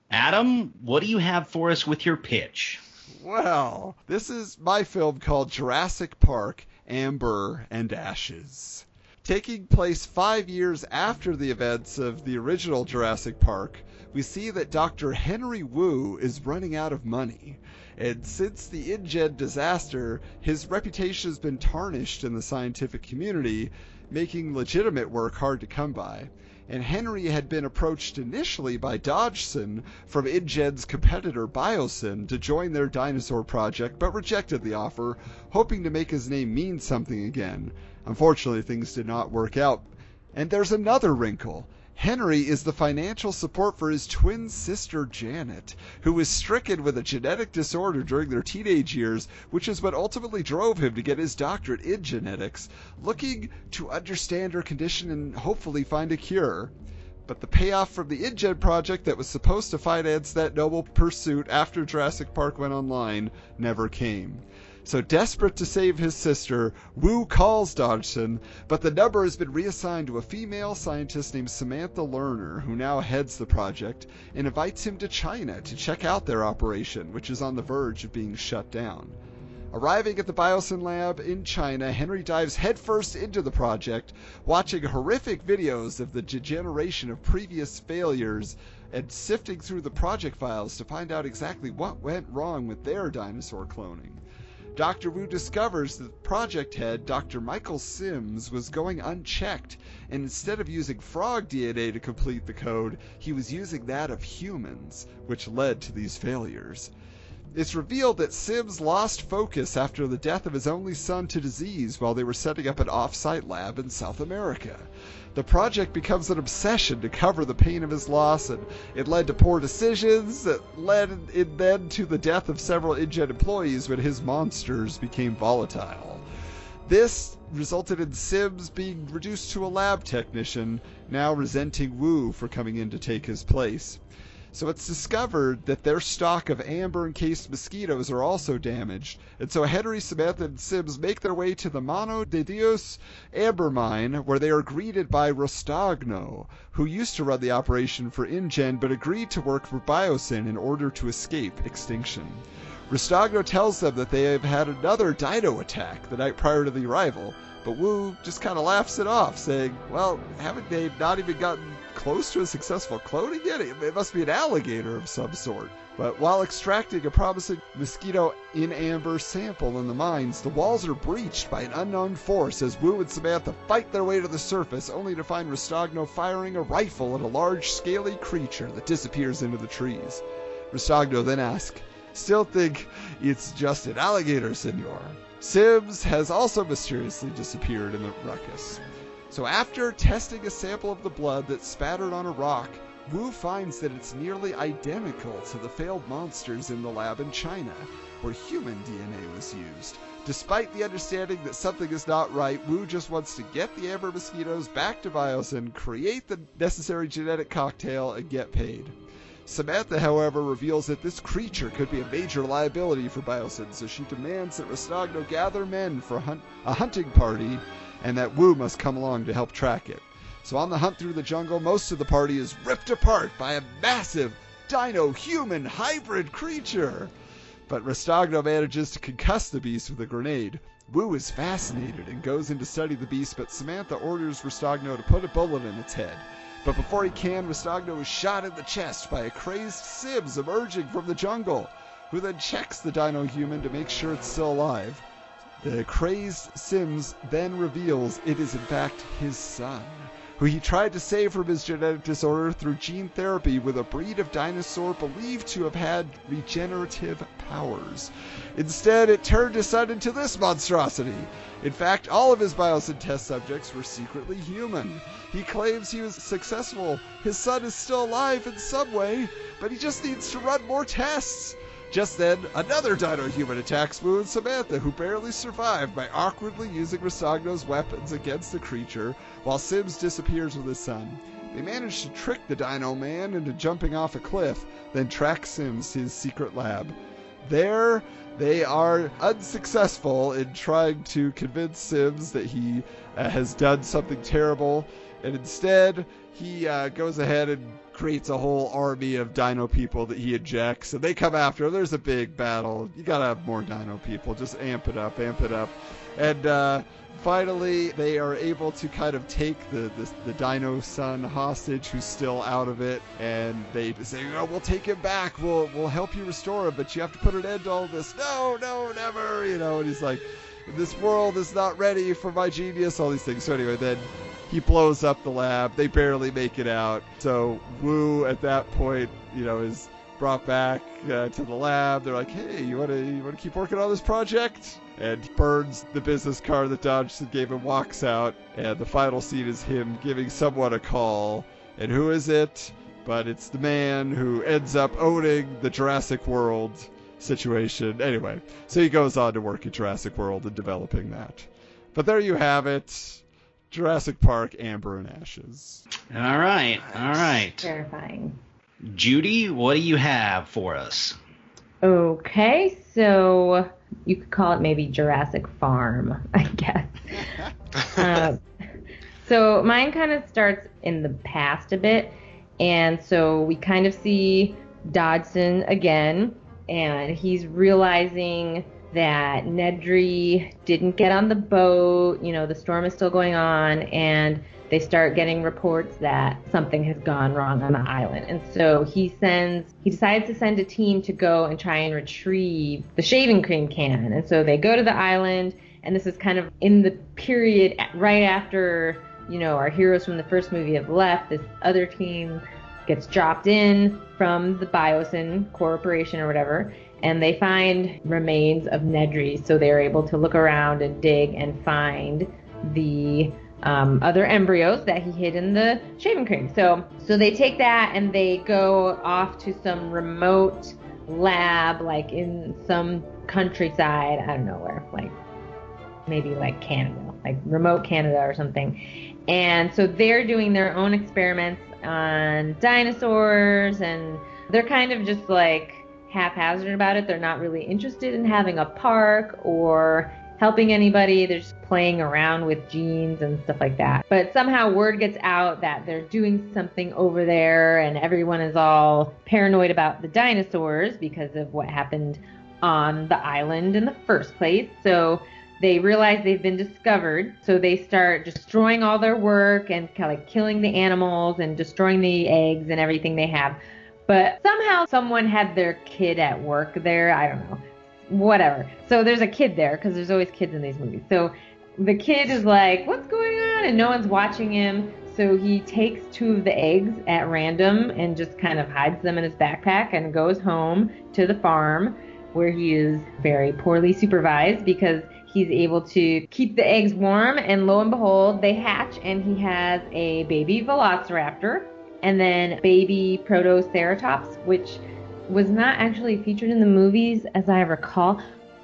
Adam, what do you have for us with your pitch? Well, this is my film called Jurassic Park Amber and Ashes. Taking place five years after the events of the original Jurassic Park, we see that Dr. Henry Wu is running out of money. And since the InGen disaster, his reputation has been tarnished in the scientific community, making legitimate work hard to come by. And Henry had been approached initially by Dodgson from InGen's competitor Biosyn to join their dinosaur project, but rejected the offer, hoping to make his name mean something again. Unfortunately, things did not work out. And there's another wrinkle. Henry is the financial support for his twin sister Janet, who was stricken with a genetic disorder during their teenage years, which is what ultimately drove him to get his doctorate in genetics, looking to understand her condition and hopefully find a cure. But the payoff from the InGen project that was supposed to finance that noble pursuit after Jurassic Park went online never came. So desperate to save his sister, Wu calls Dodgson, but the number has been reassigned to a female scientist named Samantha Lerner, who now heads the project, and invites him to China to check out their operation, which is on the verge of being shut down. Arriving at the Biosyn lab in China, Henry dives headfirst into the project, watching horrific videos of the degeneration of previous failures and sifting through the project files to find out exactly what went wrong with their dinosaur cloning. Dr. Wu discovers that project head, Dr. Michael Sims, was going unchecked, and instead of using frog DNA to complete the code, he was using that of humans, which led to these failures. It's revealed that Sims lost focus after the death of his only son to disease while they were setting up an off-site lab in South America. The project becomes an obsession to cover the pain of his loss, and it led to poor decisions that led in then to the death of several InGen employees when his monsters became volatile. This resulted in Sims being reduced to a lab technician, now resenting Wu for coming in to take his place. So it's discovered that their stock of amber encased mosquitoes are also damaged. And so Henry, Samantha, and Sims make their way to the Mano de Dios amber mine, where they are greeted by Rostagno, who used to run the operation for InGen but agreed to work for Biosyn in order to escape extinction. Rostagno tells them that they have had another dino attack the night prior to the arrival, but Wu just kind of laughs it off, saying, Well, haven't they not even gotten close to a successful cloning yet? It must be an alligator of some sort. But while extracting a promising mosquito in amber sample in the mines, the walls are breached by an unknown force as Wu and Samantha fight their way to the surface, only to find Rostagno firing a rifle at a large, scaly creature that disappears into the trees. Rostagno then asks, Still think it's just an alligator, senor? Sims has also mysteriously disappeared in the ruckus. So after testing a sample of the blood that spattered on a rock, Wu finds that it's nearly identical to the failed monsters in the lab in China, where human DNA was used. Despite the understanding that something is not right, Wu just wants to get the amber mosquitoes back to Biosyn, create the necessary genetic cocktail, and get paid. Samantha, however, reveals that this creature could be a major liability for Biosyn, so she demands that Rostagno gather men for hunt- a hunting party and that Wu must come along to help track it. So on the hunt through the jungle, most of the party is ripped apart by a massive dino-human hybrid creature. But Rostagno manages to concuss the beast with a grenade. Wu is fascinated and goes in to study the beast, but Samantha orders Rostagno to put a bullet in its head. But before he can, Rostagno is shot in the chest by a crazed Sims emerging from the jungle, who then checks the dino human to make sure it's still alive. The crazed Sims then reveals it is in fact his son, who he tried to save from his genetic disorder through gene therapy with a breed of dinosaur believed to have had regenerative powers. Instead, it turned his son into this monstrosity. In fact, all of his Biosyn test subjects were secretly human. He claims he was successful. His son is still alive in some way, but he just needs to run more tests. Just then, another dino human attacks Wu and Samantha, who barely survive by awkwardly using Rostagno's weapons against the creature, while Sims disappears with his son. They manage to trick the dino man into jumping off a cliff, then track Sims to his secret lab. There, they are unsuccessful in trying to convince Sims that he uh, has done something terrible, and instead, he uh, goes ahead and creates a whole army of dino people that he ejects, and they come after him. There's a big battle. You gotta have more dino people. Just amp it up, amp it up. And uh, finally, they are able to kind of take the, the, the dino son hostage who's still out of it, and they say, oh, we'll take him back. We'll, we'll help you restore him, but you have to put an end to all this. No, no, never. You know, and he's like, this world is not ready for my genius, all these things. So anyway, then he blows up the lab. They barely make it out. So Wu, at that point, you know, is brought back uh, to the lab. They're like, "Hey, you want to you want to keep working on this project?" And burns the business card that Dodgson gave him, walks out, and the final scene is him giving someone a call. And who is it? But it's the man who ends up owning the Jurassic World situation. Anyway, so he goes on to work at Jurassic World and developing that. But there you have it. Jurassic Park, Amber and Ashes. All right, all right. Terrifying. Judy, what do you have for us? Okay, so you could call it maybe Jurassic Farm, I guess. uh, so mine kind of starts in the past a bit, and so we kind of see Dodgson again, and he's realizing that Nedry didn't get on the boat. You know, the storm is still going on, and they start getting reports that something has gone wrong on the island. And so he sends, he decides to send a team to go and try and retrieve the shaving cream can. And so they go to the island, and this is kind of in the period right after, you know, our heroes from the first movie have left. This other team gets dropped in from the Biosyn Corporation or whatever, and they find remains of Nedry. So they're able to look around and dig and find the um, other embryos that he hid in the shaving cream. So, so they take that and they go off to some remote lab, like in some countryside. I don't know where, like maybe like Canada, like remote Canada or something. And so they're doing their own experiments on dinosaurs, and they're kind of just like haphazard about it. They're not really interested in having a park or helping anybody. They're just playing around with genes and stuff like that. But somehow word gets out that they're doing something over there and everyone is all paranoid about the dinosaurs because of what happened on the island in the first place. So they realize they've been discovered. So they start destroying all their work and kind of like killing the animals and destroying the eggs and everything they have. But somehow someone had their kid at work there. I don't know whatever. So there's a kid there because there's always kids in these movies. So the kid is like, "What's going on?" and no one's watching him. So he takes two of the eggs at random and just kind of hides them in his backpack and goes home to the farm where he is very poorly supervised because he's able to keep the eggs warm and lo and behold they hatch and he has a baby velociraptor and then baby protoceratops which was not actually featured in the movies as I recall,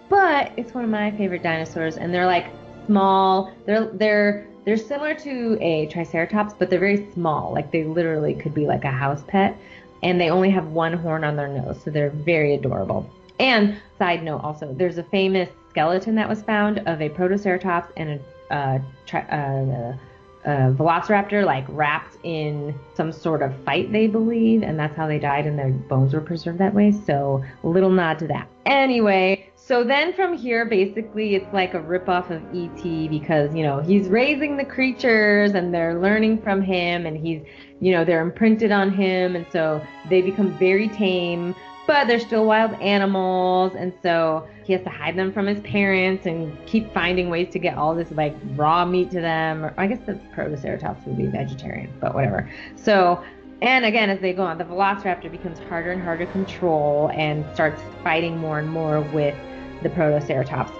but it's one of my favorite dinosaurs and they're like small. They're they're they're similar to a triceratops, but they're very small. Like they literally could be like a house pet and they only have one horn on their nose, so they're very adorable. And side note also, there's a famous skeleton that was found of a protoceratops and a uh, tri- uh, a velociraptor like wrapped in some sort of fight they believe and that's how they died and their bones were preserved that way so little nod to that. Anyway so then from here basically it's like a ripoff of E.T. because you know he's raising the creatures and they're learning from him and he's you know they're imprinted on him and so they become very tame but they're still wild animals and so he has to hide them from his parents and keep finding ways to get all this like raw meat to them or i guess the protoceratops would be vegetarian but whatever. So and again as they go on the velociraptor becomes harder and harder to control and starts fighting more and more with the protoceratops.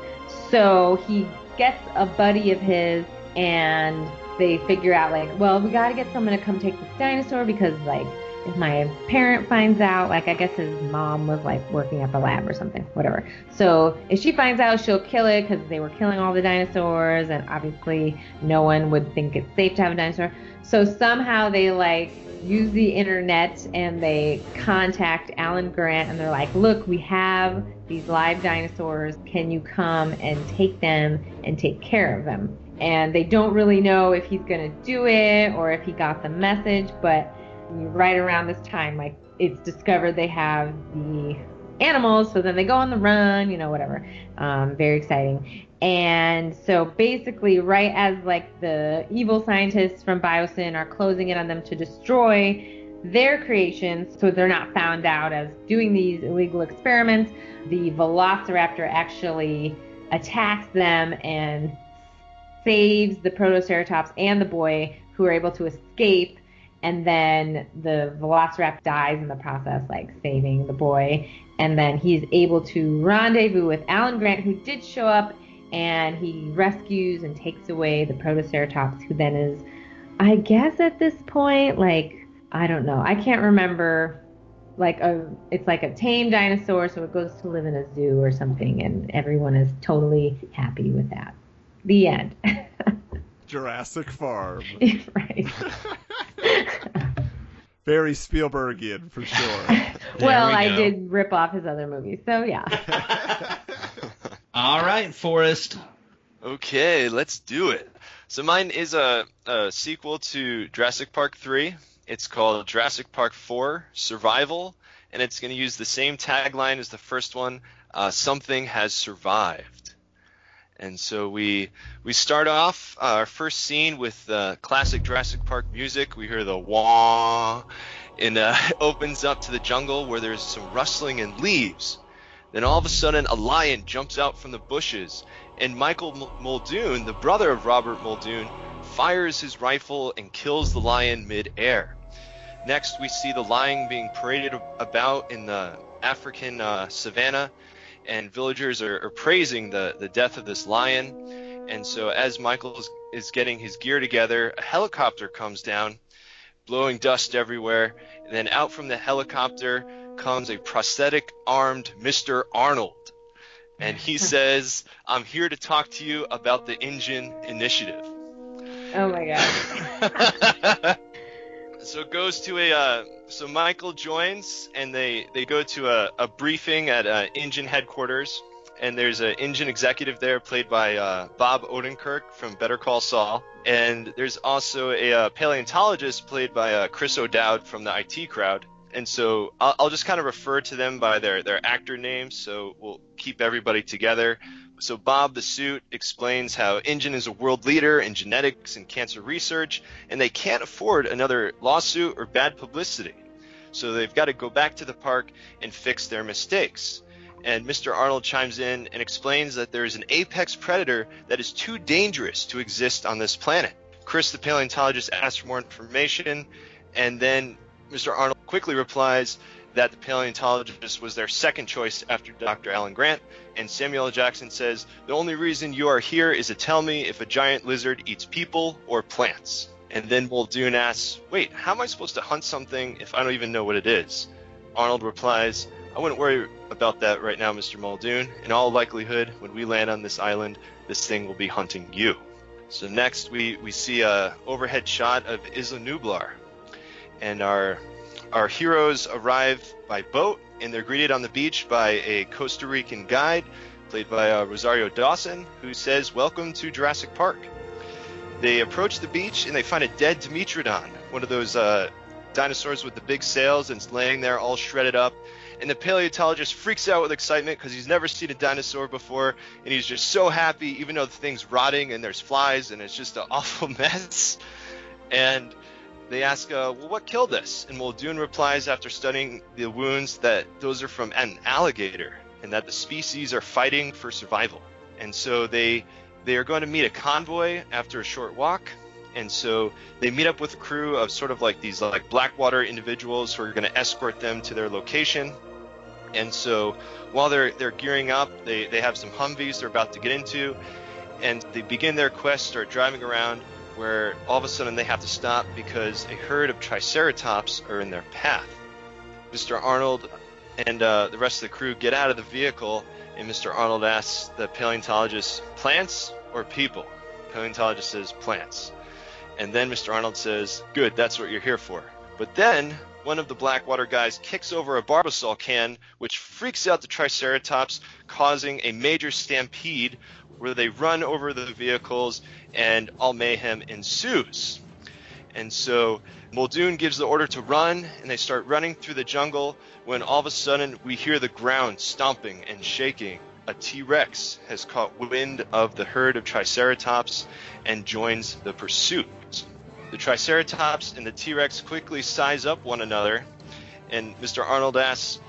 So he gets a buddy of his and they figure out like well we got to get someone to come take this dinosaur because like if my parent finds out, like I guess his mom was like working at the lab or something, whatever. So if she finds out, she'll kill it because they were killing all the dinosaurs, and obviously no one would think it's safe to have a dinosaur. So somehow they like use the internet and they contact Alan Grant and they're like, look, we have these live dinosaurs. Can you come and take them and take care of them? And they don't really know if he's going to do it or if he got the message, but right around this time, like it's discovered they have the animals, so then they go on the run, you know, whatever. Um, very exciting. And so basically, right as like the evil scientists from Biosyn are closing in on them to destroy their creations, so they're not found out as doing these illegal experiments, the Velociraptor actually attacks them and saves the Protoceratops and the boy, who are able to escape and then the velociraptor dies in the process, like saving the boy. And then he's able to rendezvous with Alan Grant, who did show up, and he rescues and takes away the Protoceratops, who then is, I guess at this point, like I don't know, I can't remember. Like a, it's like a tame dinosaur, so it goes to live in a zoo or something, and everyone is totally happy with that. The end. Jurassic Farm. right. Very Spielbergian for sure. well, we I go. did rip off his other movies, so yeah. All right, Forrest. Okay, let's do it. So mine is a, a sequel to Jurassic Park 3. It's called Jurassic Park 4 Survival, and it's going to use the same tagline as the first one. uh, something has survived. And so we we start off uh, our first scene with uh, classic Jurassic Park music. We hear the wah, and uh, it opens up to the jungle where there's some rustling and leaves. Then all of a sudden, a lion jumps out from the bushes, and Michael Muldoon, the brother of Robert Muldoon, fires his rifle and kills the lion mid-air. Next, we see the lion being paraded about in the African uh, savannah, and villagers are, are, praising the, the death of this lion. And so, as Michael is, is getting his gear together, a helicopter comes down, blowing dust everywhere. And then out from the helicopter comes a prosthetic armed Mr. Arnold. And he says, I'm here to talk to you about the InGen Initiative. Oh my god. so it goes to a uh, so Michael joins and they they go to a, a briefing at uh, InGen headquarters. And there's an InGen executive there played by uh, Bob Odenkirk from Better Call Saul. And there's also a, uh, paleontologist played by uh, Chris O'Dowd from the IT crowd. And so I'll, I'll just kind of refer to them by their their actor names. So we'll keep everybody together. So Bob the suit explains how InGen is a world leader in genetics and cancer research, and they can't afford another lawsuit or bad publicity. So they've got to go back to the park and fix their mistakes. And Mr. Arnold chimes in and explains that there is an apex predator that is too dangerous to exist on this planet. Chris, the paleontologist, asks for more information, and then Mr. Arnold quickly replies that the paleontologist was their second choice after Dr. Alan Grant, and Samuel. Jackson says, The only reason you are here is to tell me if a giant lizard eats people or plants. And then Muldoon asks, Wait, how am I supposed to hunt something if I don't even know what it is? Arnold replies, I wouldn't worry about that right now, Mr. Muldoon. In all likelihood, when we land on this island, this thing will be hunting you. So next we, we see a overhead shot of Isla Nublar. And our our heroes arrive by boat and they're greeted on the beach by a Costa Rican guide played by uh, Rosario Dawson who says, Welcome to Jurassic Park. They approach the beach and they find a dead Dimetrodon, one of those uh, dinosaurs with the big sails, and it's laying there all shredded up. And the paleontologist freaks out with excitement because he's never seen a dinosaur before, and he's just so happy, even though the thing's rotting and there's flies and it's just an awful mess. And they ask, uh, well, what killed this? And Muldoon replies after studying the wounds that those are from an alligator and that the species are fighting for survival. And so they they are going to meet a convoy after a short walk. And so they meet up with a crew of sort of like these like Blackwater individuals who are going to escort them to their location. And so while they're they're gearing up, they, they have some Humvees they're about to get into, and they begin their quest, start driving around, where all of a sudden they have to stop because a herd of Triceratops are in their path. Mr. Arnold and uh, the rest of the crew get out of the vehicle, and Mr. Arnold asks the paleontologist, plants or people? Paleontologist says, plants. And then Mr. Arnold says, good, that's what you're here for. But then one of the Blackwater guys kicks over a Barbasol can, which freaks out the Triceratops, causing a major stampede where they run over the vehicles and all mayhem ensues. And so Muldoon gives the order to run, and they start running through the jungle when all of a sudden we hear the ground stomping and shaking. A T Rex has caught wind of the herd of Triceratops and joins the pursuit. The Triceratops and the T Rex quickly size up one another, and Mr. Arnold asks,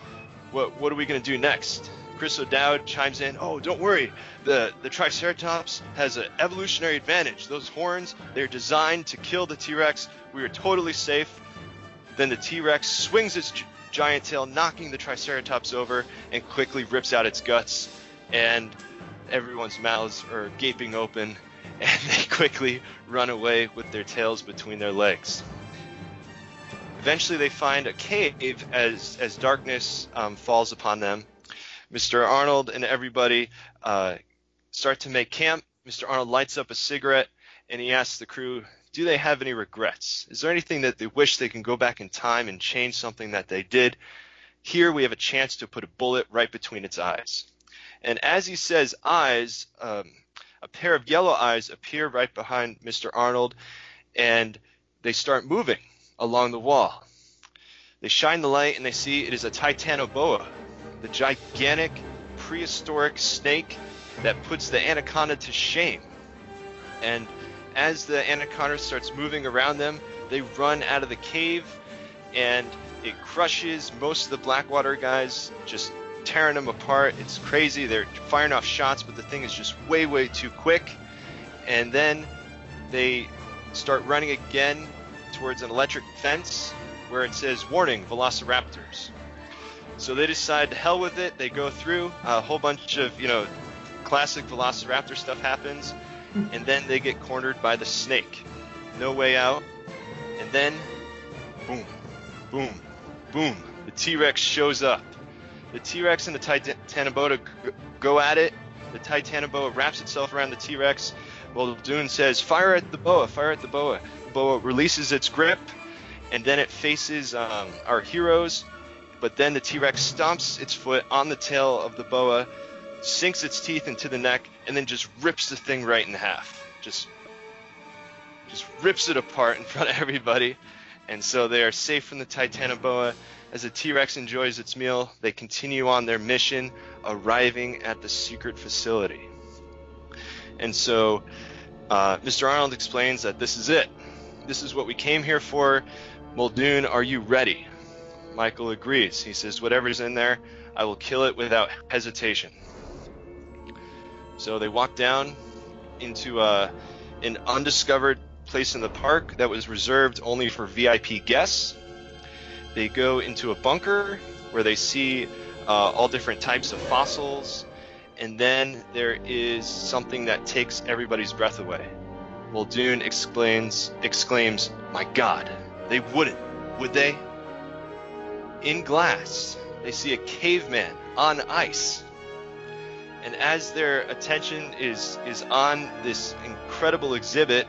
What, what are we going to do next? Chris O'Dowd chimes in, "Oh, don't worry. The the Triceratops has an evolutionary advantage. Those horns, they're designed to kill the T-Rex. We are totally safe." Then the T-Rex swings its gi- giant tail, knocking the Triceratops over, and quickly rips out its guts. And everyone's mouths are gaping open, and they quickly run away with their tails between their legs. Eventually, they find a cave as as darkness um, falls upon them Mr. Arnold and everybody uh, start to make camp. Mr. Arnold lights up a cigarette and he asks the crew, Do they have any regrets? Is there anything that they wish they can go back in time and change something that they did? Here we have a chance to put a bullet right between its eyes. And as he says eyes, um, a pair of yellow eyes appear right behind Mr. Arnold and they start moving along the wall. They shine the light and they see it is a titanoboa the gigantic prehistoric snake that puts the anaconda to shame. And as the anaconda starts moving around them, they run out of the cave and it crushes most of the Blackwater guys, just tearing them apart. It's crazy. They're firing off shots, but the thing is just way, way too quick. And then they start running again towards an electric fence where it says, Warning, Velociraptors. So they decide to hell with it. They go through. A whole bunch of, you know, classic Velociraptor stuff happens. And then they get cornered by the snake. No way out. And then, boom, boom, boom. The T Rex shows up. The T Rex and the Titanoboa go at it. The Titanoboa wraps itself around the T Rex. Muldoon says, Fire at the boa, fire at the boa. The boa releases its grip, and then it faces um, our heroes. But then the T Rex stomps its foot on the tail of the boa, sinks its teeth into the neck, and then just rips the thing right in half. Just, just rips it apart in front of everybody. And so they are safe from the Titanoboa. As the T Rex enjoys its meal, they continue on their mission, arriving at the secret facility. And so uh, Mr. Arnold explains that this is it. This is what we came here for. Muldoon, are you ready? Michael agrees. He says, Whatever's in there, I will kill it without hesitation. So they walk down into uh, an undiscovered place in the park that was reserved only for VIP guests. They go into a bunker where they see uh, all different types of fossils, and then there is something that takes everybody's breath away. Muldoon explains, exclaims, "My God, they wouldn't, would they?" In glass, they see a caveman on ice. And as their attention is is on this incredible exhibit,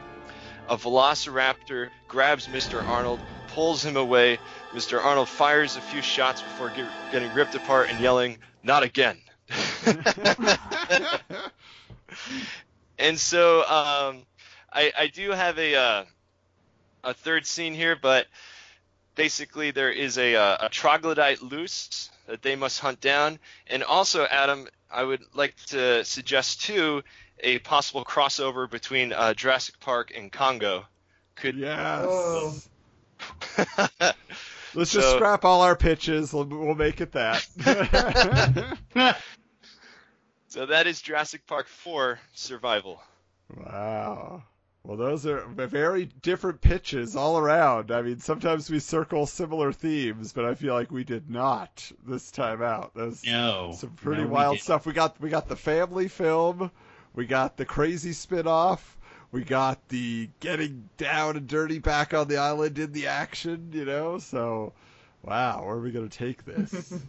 a velociraptor grabs Mr. Arnold, pulls him away. Mr. Arnold fires a few shots before get, getting ripped apart and yelling, "Not again!" and so um, I, I, do have a uh, a third scene here, but basically there is a, uh, a, troglodyte loose that they must hunt down, and also Adam, I would like to suggest too a possible crossover between uh, Jurassic Park and Congo. Could yes. Oh. Let's so, just scrap all our pitches. We'll, we'll make it that. So that is Jurassic Park 4 Survival. Wow. Well, those are very different pitches all around. I mean, sometimes we circle similar themes, but I feel like we did not this time out. That's no, some pretty no, wild we stuff. We got we got the family film, we got the crazy spin-off, we got the getting down and dirty back on the island in the action. You know, so wow, where are we gonna take this?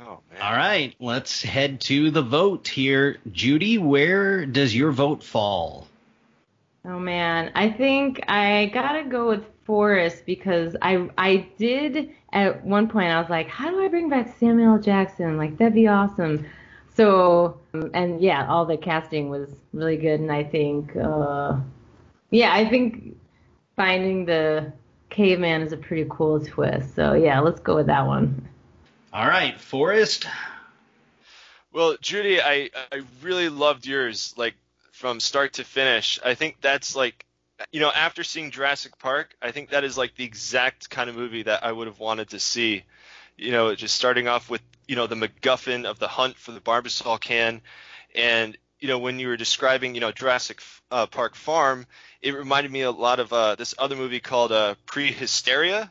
Oh, man. All right, let's head to the vote here. Judy, where does your vote fall? Oh man, I think I gotta go with Forrest because I I did at one point I was like, how do I bring back Samuel L. Jackson? Like that'd be awesome. So and yeah, all the casting was really good, and I think uh, yeah, I think finding the caveman is a pretty cool twist. So yeah, let's go with that one. All right, Forrest. Well, Judy, I I really loved yours, like from start to finish. I think that's like, you know, after seeing Jurassic Park, I think that is like the exact kind of movie that I would have wanted to see. You know, just starting off with you know the MacGuffin of the hunt for the Barbasol can, and you know when you were describing you know Jurassic uh, Park Farm, it reminded me a lot of uh, this other movie called uh, Prehysteria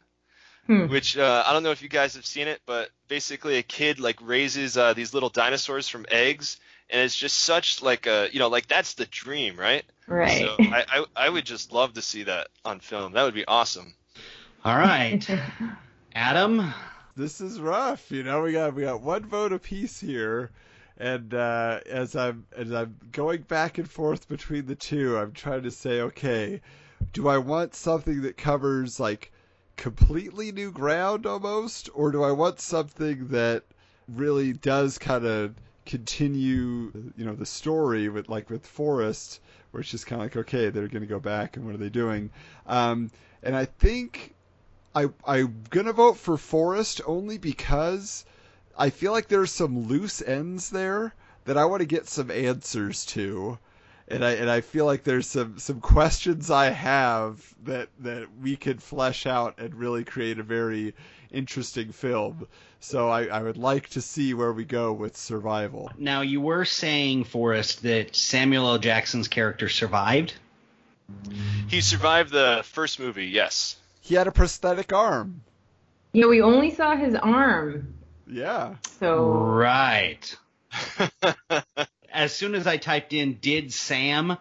Hmm. Which uh, I don't know if you guys have seen it, but basically a kid like raises uh, these little dinosaurs from eggs, and it's just such like a you know like that's the dream, right? Right. So I, I I would just love to see that on film. That would be awesome. All right, Adam. This is rough. You know, we got we got one vote apiece here and uh, as I'm as I'm going back and forth between the two, I'm trying to say, okay, do I want something that covers like completely new ground almost, or do I want something that really does kind of continue, you know, the story with like with Forrest, where it's just kind of like, okay, they're going to go back, and what are they doing? Um, and I think I I'm gonna vote for Forrest only because I feel like there's some loose ends there that I want to get some answers to. And I and I feel like there's some, some questions I have that that we could flesh out and really create a very interesting film. So I, I would like to see where we go with survival. Now you were saying, Forrest, that Samuel L. Jackson's character survived. He survived the first movie, yes. He had a prosthetic arm. Yeah, we only saw his arm. Yeah. So Right. as soon as I typed in "did Sam,"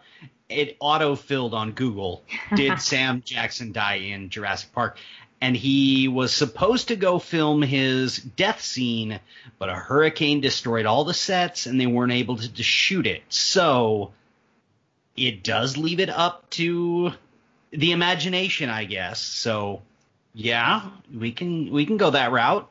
it auto filled on Google. Did Sam Jackson die in Jurassic Park? And he was supposed to go film his death scene, but a hurricane destroyed all the sets, and they weren't able to, to shoot it. So it does leave it up to the imagination, I guess. So yeah, we can we can go that route.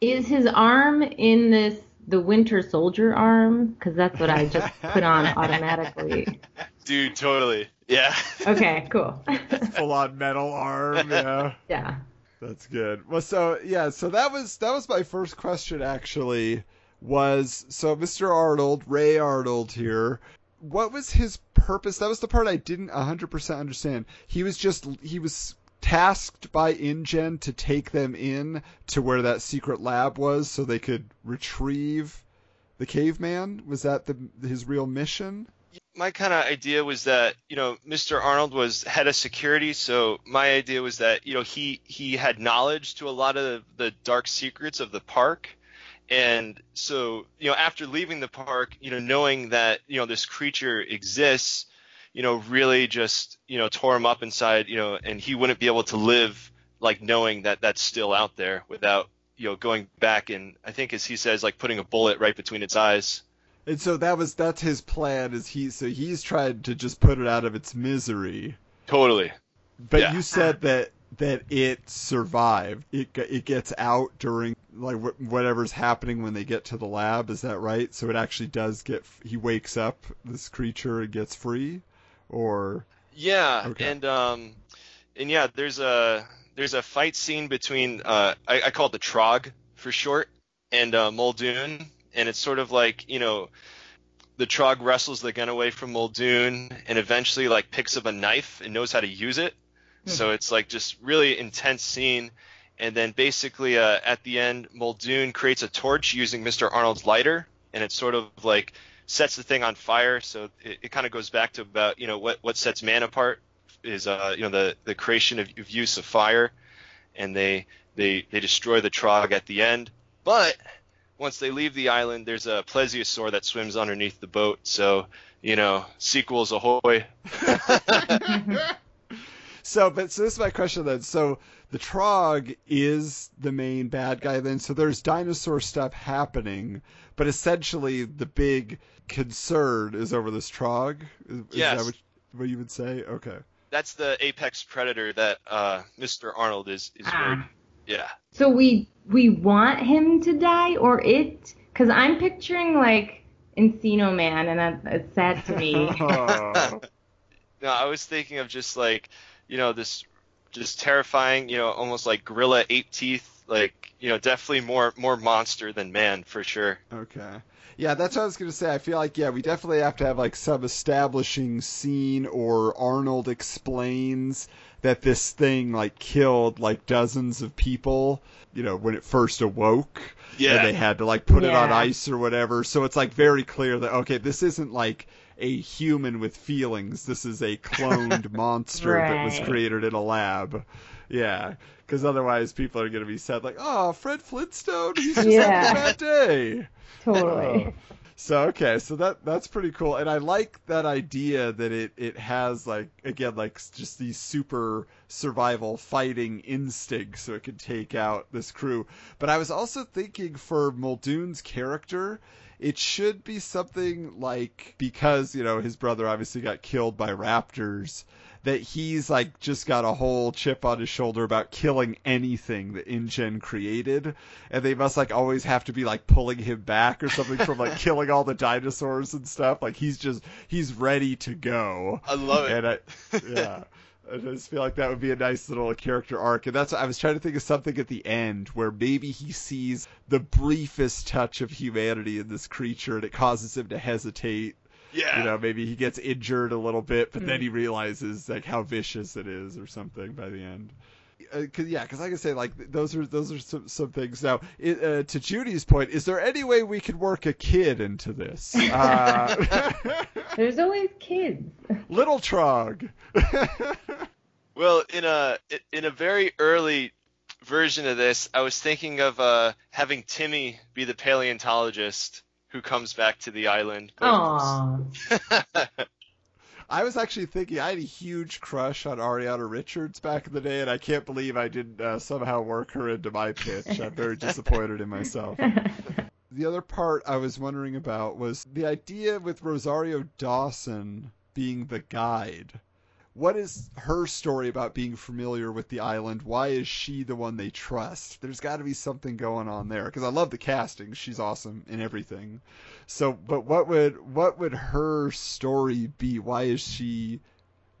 is his arm in this the Winter Soldier arm? Because that's what I just put on automatically. Dude, totally. Yeah. Okay, cool. Full on metal arm, yeah. yeah. That's good. Well, so yeah, so that was that was my first question actually. Was so Mr. Arnold, Ray Arnold here. What was his purpose? That was the part I didn't 100% understand. He was just he was tasked by InGen to take them in to where that secret lab was so they could retrieve the caveman. Was that the his real mission? My kind of idea was that you know Mr. Arnold was head of security, so my idea was that you know he he had knowledge to a lot of the dark secrets of the park, and so you know after leaving the park, you know knowing that you know this creature exists, you know really just you know tore him up inside, you know, and he wouldn't be able to live like knowing that that's still out there without you know going back and I think as he says like putting a bullet right between its eyes. And so that was that's his plan. Is he so he's trying to just put it out of its misery. Totally. But Yeah. you said that that it survived. It it gets out during like wh- whatever's happening when they get to the lab. Is that right? So it actually does get. He wakes up this creature and gets free, or Yeah, Okay. and um, and yeah, there's a there's a fight scene between uh, I, I call it the Trog for short, and uh, Muldoon, and it's sort of like you know, the Trog wrestles the gun away from Muldoon, and eventually like picks up a knife and knows how to use it. So it's like just really intense scene. And then basically uh, at the end, Muldoon creates a torch using Mr. Arnold's lighter, and it sort of like sets the thing on fire. So it, it kind of goes back to about you know what what sets man apart is uh, you know the the creation of, of use of fire, and they they they destroy the Trog at the end. But once they leave the island, there's a plesiosaur that swims underneath the boat. So you know sequels ahoy. so. But so this is my question then. So the Trog is the main bad guy then. So there's dinosaur stuff happening, but essentially the big concern is over this Trog. Is, is Yes. that what, what you would say? Okay. That's the apex predator that uh, Mr. Arnold is is Ah. Very yeah. So we we want him to die or it? Because I'm picturing like Encino Man, and that, it's sad to me. No, I was thinking of just like, you know, this just terrifying, you know, almost like gorilla ape teeth, like, you know, definitely more more monster than man for sure. Okay. Yeah, that's what I was going to say. I feel like, yeah, we definitely have to have like some establishing scene or Arnold explains that this thing like killed like dozens of people, you know, when it first awoke. Yeah. And they had to like put it on ice or whatever. So it's like very clear that, okay, this isn't like a human with feelings. This is a cloned monster that was created in a lab. Yeah. Because otherwise people are going to be sad, like, oh, Fred Flintstone, he's just Yeah. having a bad day. totally. So okay, so that that's pretty cool, and I like that idea that it it has like again like just these super survival fighting instincts, so it could take out this crew. But I was also thinking for Muldoon's character, it should be something like because you know his brother obviously got killed by raptors. That he's like just got a whole chip on his shoulder about killing anything that InGen created, and they must like always have to be like pulling him back or something from like killing all the dinosaurs and stuff. Like he's just he's ready to go. I love it. And I, yeah, I just feel like that would be a nice little character arc, and that's I was trying to think of something at the end where maybe he sees the briefest touch of humanity in this creature, and it causes him to hesitate. Yeah. You know, maybe he gets injured a little bit, but then he realizes like how vicious it is, or something by the end. Uh, cause, yeah, because like I say, like those are those are some some things. Now, it, uh, to Judy's point, is there any way we could work a kid into this? Uh, There's always kids. little Trog. Well, in a in a very early version of this, I was thinking of uh, having Timmy be the paleontologist who comes back to the island. Aww. I was actually thinking I had a huge crush on Ariana Richards back in the day, and I can't believe I didn't uh, somehow work her into my pitch. I'm very disappointed in myself. The other part I was wondering about was the idea with Rosario Dawson being the guide. What is her story about being familiar with the island? Why is she the one they trust? There's got to be something going on there because I love the casting. She's awesome in everything. So, but what would what would her story be? Why is she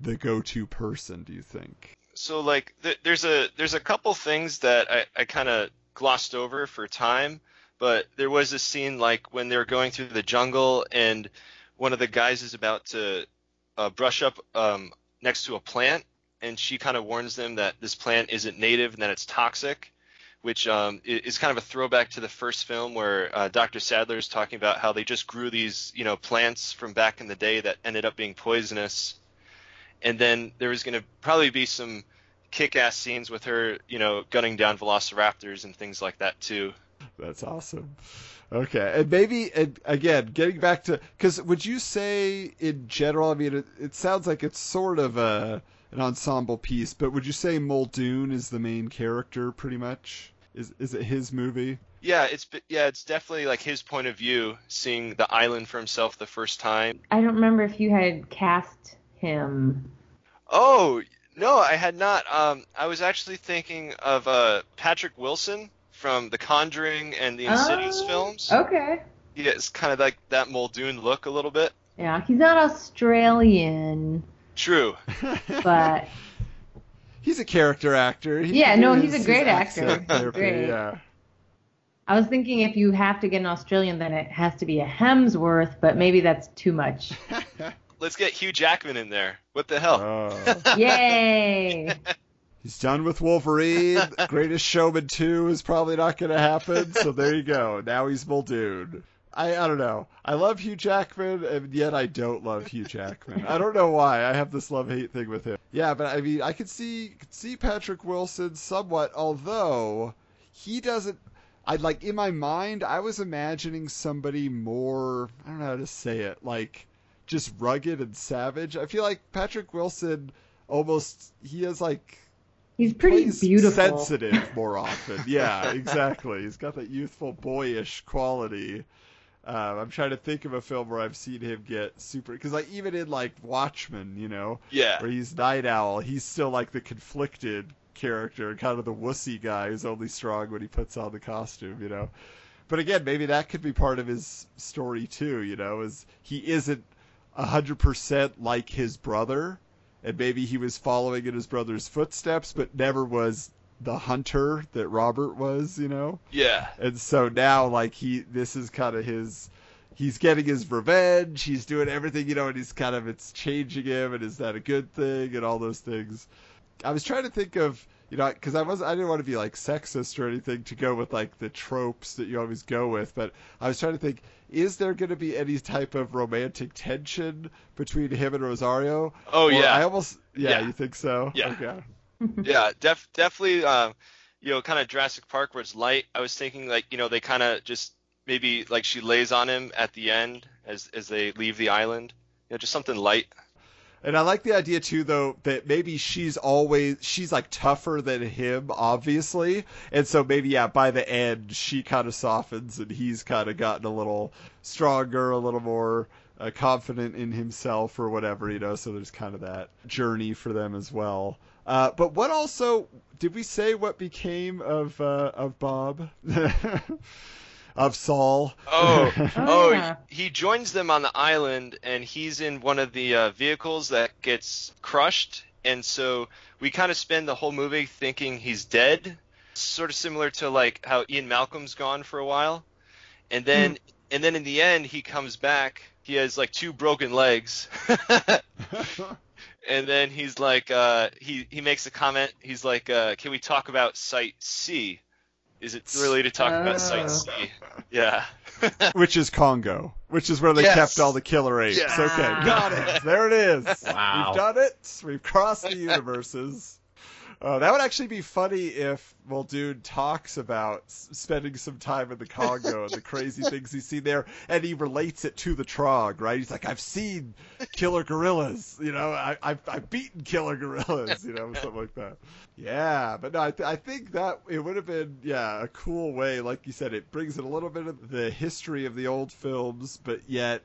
the go-to person? Do you think? so like th- there's a there's a couple things that I, I kind of glossed over for time, but there was a scene like when they're going through the jungle and one of the guys is about to uh, brush up um, next to a plant, and she kind of warns them that this plant isn't native and that it's toxic, which um, is kind of a throwback to the first film where uh, Dr. Sattler is talking about how they just grew these you know plants from back in the day that ended up being poisonous and then there was going to probably be some kick-ass scenes with her, you know, gunning down velociraptors and things like that too. That's awesome. Okay, and maybe and again, getting back to because would you say in general? I mean, it, it sounds like it's sort of a an ensemble piece, but would you say Muldoon is the main character pretty much? Is is it his movie? Yeah, it's yeah, it's definitely like his point of view, seeing the island for himself the first time. I don't remember if you had cast him. Oh no, I had not. Um, I was actually thinking of uh, Patrick Wilson from The Conjuring and the Insidious Oh, films. Okay. Yeah, it's kind of like that Muldoon look a little bit. Yeah, he's not Australian, True. but He's a character actor. He Yeah, no, he's a great his actor. therapy, Great. Yeah. I was thinking if you have to get an Australian, then it has to be a Hemsworth, but maybe that's too much. Let's get Hugh Jackman in there. What the hell? Oh. Yay! He's done with Wolverine. Greatest Showman 2 is probably not going to happen. So there you go. Now he's Muldoon. I, I don't know. I love Hugh Jackman, and yet I don't love Hugh Jackman. I don't know why. I have this love hate thing with him. Yeah, but I mean, I could see could see Patrick Wilson somewhat, although he doesn't. I like in my mind, I was imagining somebody more. I don't know how to say it. Like just rugged and savage. I feel like Patrick Wilson almost he has like He's pretty plays beautiful. sensitive more often. Yeah, exactly. He's got that youthful, boyish quality. Um, I'm trying to think of a film where I've seen him get super because like even in like Watchmen, you know, Yeah. where he's Night Owl, he's still like the conflicted character, kind of the wussy guy who's only strong when he puts on the costume, you know. But again, maybe that could be part of his story too, you know, is he isn't hundred percent like his brother, and maybe he was following in his brother's footsteps, but never was the hunter that Robert was, you know. Yeah. And so now, like he, this is kind of his. He's getting his revenge. He's doing everything, you know, and he's kind of it's changing him. And is that a good thing? And all those things. I was trying to think of, you know, because I was I didn't want to be like sexist or anything to go with like the tropes that you always go with, but I was trying to think, is there going to be any type of romantic tension between him and Rosario? Oh Or yeah. I almost yeah, Yeah. You think so? Yeah. Okay. yeah, def- definitely. Um, you know, kind of Jurassic Park where it's light. I was thinking like you know they kind of just maybe like she lays on him at the end as as they leave the island. You know, just something light. And I like the idea too, though, that maybe she's always she's like tougher than him, obviously, and so maybe yeah, by the end she kind of softens and he's kind of gotten a little stronger, a little more uh, confident in himself or whatever, you know. So there's kind of that journey for them as well. Uh, but what also did we say what became of uh, of Bob, of Saul? Oh, Oh, oh, yeah. he he joins them on the island, and he's in one of the uh, vehicles that gets crushed, and so we kind of spend the whole movie thinking he's dead, sort of similar to like how Ian Malcolm's gone for a while, and then Hmm. and then in the end he comes back. He has like two broken legs. and then he's like uh, he he makes a comment he's like uh, can we talk about site c is it really to talk about site oh. c yeah which is Congo, which is where they Yes. kept all the killer apes. Yes. Okay, got it. There it is. Wow. We've done it. We've crossed the universes. Uh, that would actually be funny if Muldoon talks about s- spending some time in the Congo and the crazy things he's seen there, and he relates it to the Trog, right? He's like, I've seen killer gorillas, you know, I, I've, I've beaten killer gorillas, you know, something like that. Yeah, but no, I, th- I think that it would have been, yeah, a cool way. Like you said, it brings in a little bit of the history of the old films, but yet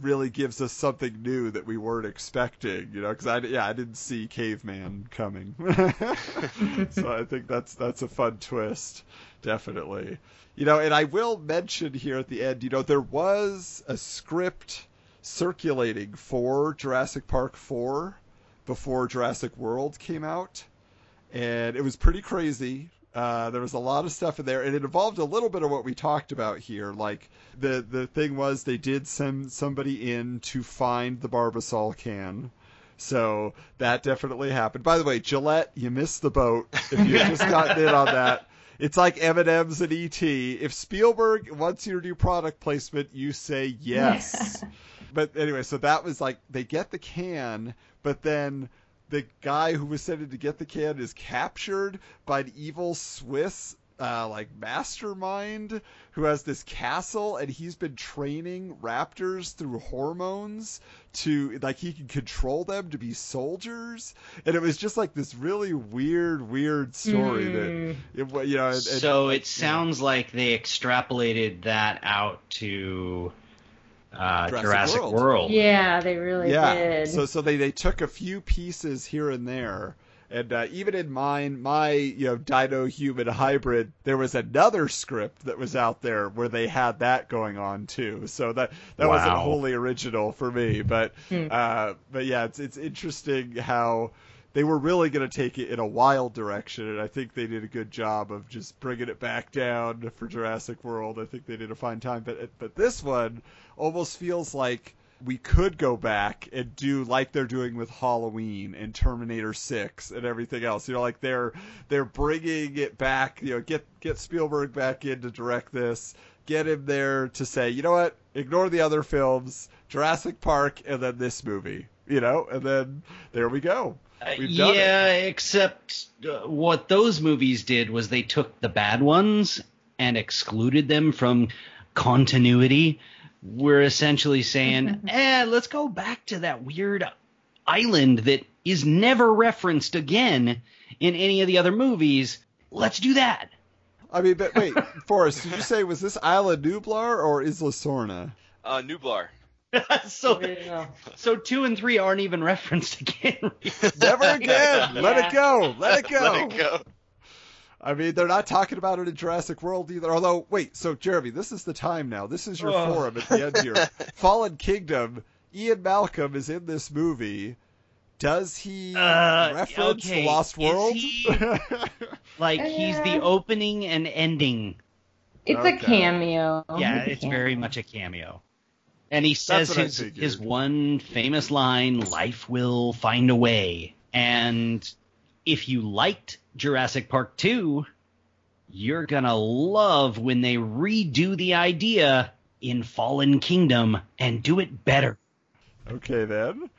really gives us something new that we weren't expecting, you know, because I yeah I didn't see caveman coming, so I think that's that's a fun twist, definitely, you know, and I will mention here at the end, you know, there was a script circulating for Jurassic Park four before Jurassic World came out, and it was pretty crazy. Uh, there was a lot of stuff in there, and it involved a little bit of what we talked about here. Like the the thing was, they did send somebody in to find the Barbasol can, so that definitely happened. By the way, Gillette, you missed the boat. If you just got in on that, it's like M and M's and ET. If Spielberg wants you to do product placement, you say yes. but anyway, so that was like they get the can, but then the guy who was sent in to get the can is captured by an evil Swiss uh, like mastermind who has this castle and he's been training raptors through hormones to like he can control them to be soldiers. And it was just like this really weird weird story that it, you know and, and, so like, it sounds like they extrapolated that out to uh, Jurassic Jurassic, World. World. Yeah, they really yeah. did. So so they they took a few pieces here and there. And uh, even in mine, my you know Dino human hybrid, there was another script that was out there where they had that going on too. So that that wasn't wholly original for me, but Hmm. uh, but yeah, it's it's interesting how they were really going to take it in a wild direction, and I think they did a good job of just bringing it back down for Jurassic World. I think they did a fine time, but but this one almost feels like we could go back and do like they're doing with Halloween and Terminator 6 and everything else. You know, like they're they're bringing it back. You know, get get Spielberg back in to direct this. Get him there to say, you know what? Ignore the other films, Jurassic Park, and then this movie. You know, and then there we go. Uh, We've done it. yeah, except uh, what those movies did was they took the bad ones and excluded them from continuity. We're essentially saying, eh, let's go back to that weird island that is never referenced again in any of the other movies. Let's do that. I mean, but wait, Forrest, did you say was this Isla Nublar or Isla Sorna? uh, Nublar so, so two and three aren't even referenced again. Never again. Let it go. Let it go. let it go I mean, they're not talking about it in Jurassic World either. Although, wait, so Jeremy, this is the time now. This is your Oh. forum at the end here. Fallen Kingdom. Ian Malcolm is in this movie. Does he Uh, reference okay, the Lost World? he- like he's the opening and ending. It's Okay. a cameo. Yeah, It's it's cameo. very much a cameo. And he says his his one famous line, "Life will find a way." And if you liked Jurassic Park 2, you're going to love when they redo the idea in Fallen Kingdom and do it better. Okay then.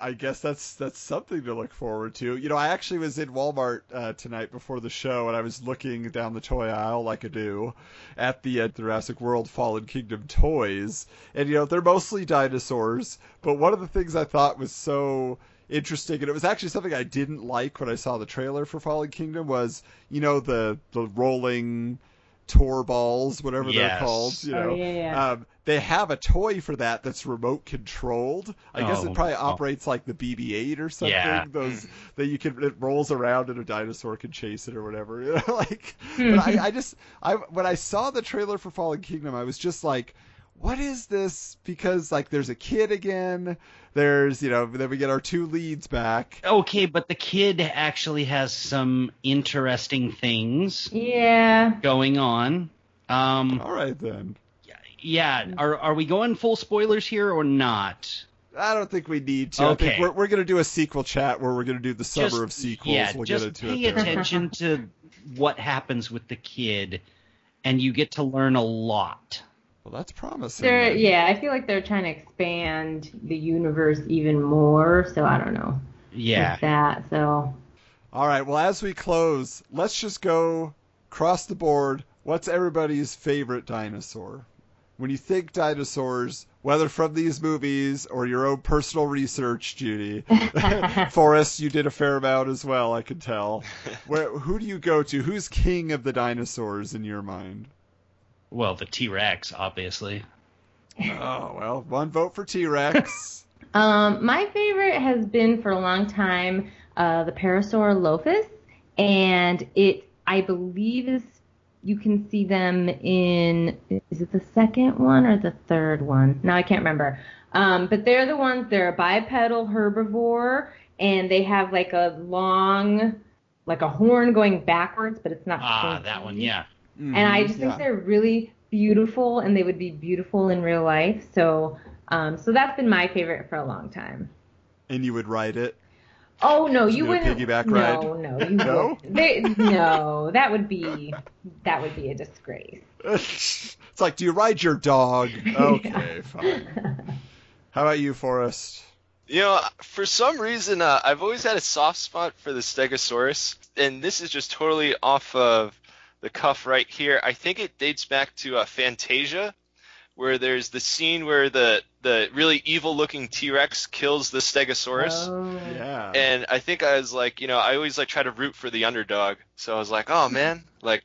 I guess that's that's something to look forward to. You know, I actually was in Walmart uh, tonight before the show, and I was looking down the toy aisle like I do at the uh, Jurassic World Fallen Kingdom toys, and you know they're mostly dinosaurs. But one of the things I thought was so interesting, and it was actually something I didn't like when I saw the trailer for Fallen Kingdom, was you know the the rolling tour balls, whatever they're called. You know, Oh, yeah, yeah. um, they have a toy for that that's remote controlled. I guess Oh, it probably oh. operates like the BB-8 or something. Yeah. Those that you can it rolls around and a dinosaur can chase it or whatever. You know, like, but I, I just I when I saw the trailer for Fallen Kingdom, I was just like, what is this? Because like there's a kid again. There's you know then we get our two leads back. Okay, but the kid actually has some interesting things Yeah. going on. Um, All right then. yeah, are are we going full spoilers here or not? I don't think we need to. I Okay. think we're, we're going to do a sequel chat where we're going to do the summer Just- of sequels. Yeah, we'll just get into pay it. attention to what happens with the kid, and you get to learn a lot. Well, that's promising. They're yeah, I feel like they're trying to expand the universe even more, so I don't know. Yeah. With that, so All right. Well, as we close, let's just go across the board. What's everybody's favorite dinosaur? When you think dinosaurs, whether from these movies or your own personal research, Judy, Forrest, you did a fair amount as well. I could tell. Where who do you go to? Who's king of the dinosaurs in your mind? Well, the T Rex, obviously. Oh well, one vote for T Rex. Um, my favorite has been for a long time uh, the Parasaurolophus, and it I believe is you can see them in is it the second one or the third one? No, I can't remember. Um, but they're the ones. They're a bipedal herbivore, and they have like a long, like a horn going backwards, but it's not. Ah, pointy. that one, yeah. And I just think Yeah. they're really beautiful, and they would be beautiful in real life. So, um, so that's been my favorite for a long time. and you would ride it. Oh no, Just you wouldn't. piggyback no, ride? no, you No? wouldn't. They, no, that would be that would be a disgrace. it's like, do you ride your dog? Okay, fine. How about you, Forrest? You know, for some reason, uh, I've always had a soft spot for the Stegosaurus, and this is just totally off of the cuff right here. I think it dates back to uh, Fantasia, where there's the scene where the the really evil-looking T-Rex kills the Stegosaurus. Oh. Yeah. And I think I was like, you know, I always like try to root for the underdog. So I was like, oh man, like,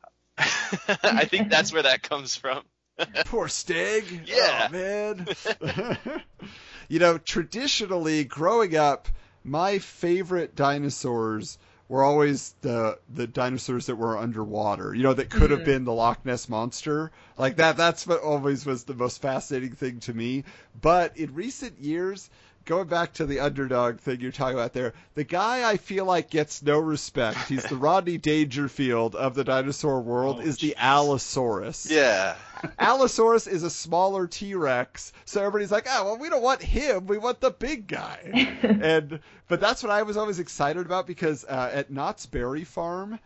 I think that's where that comes from. Poor Steg. Yeah. Oh, man. you know, traditionally, growing up, my favorite dinosaurs were always the the dinosaurs that were underwater. You know, that could have mm-hmm. been the Loch Ness monster. Like that. That's what always was the most fascinating thing to me. But in recent years. Going back to the underdog thing you're talking about there, the guy I feel like gets no respect. He's the Rodney Dangerfield of the dinosaur world. Oh, is the. Allosaurus. Yeah. Allosaurus is a smaller T Rex, so everybody's like, oh well, we don't want him, we want the big guy. and but that's what I was always excited about because uh, at Knott's Berry Farm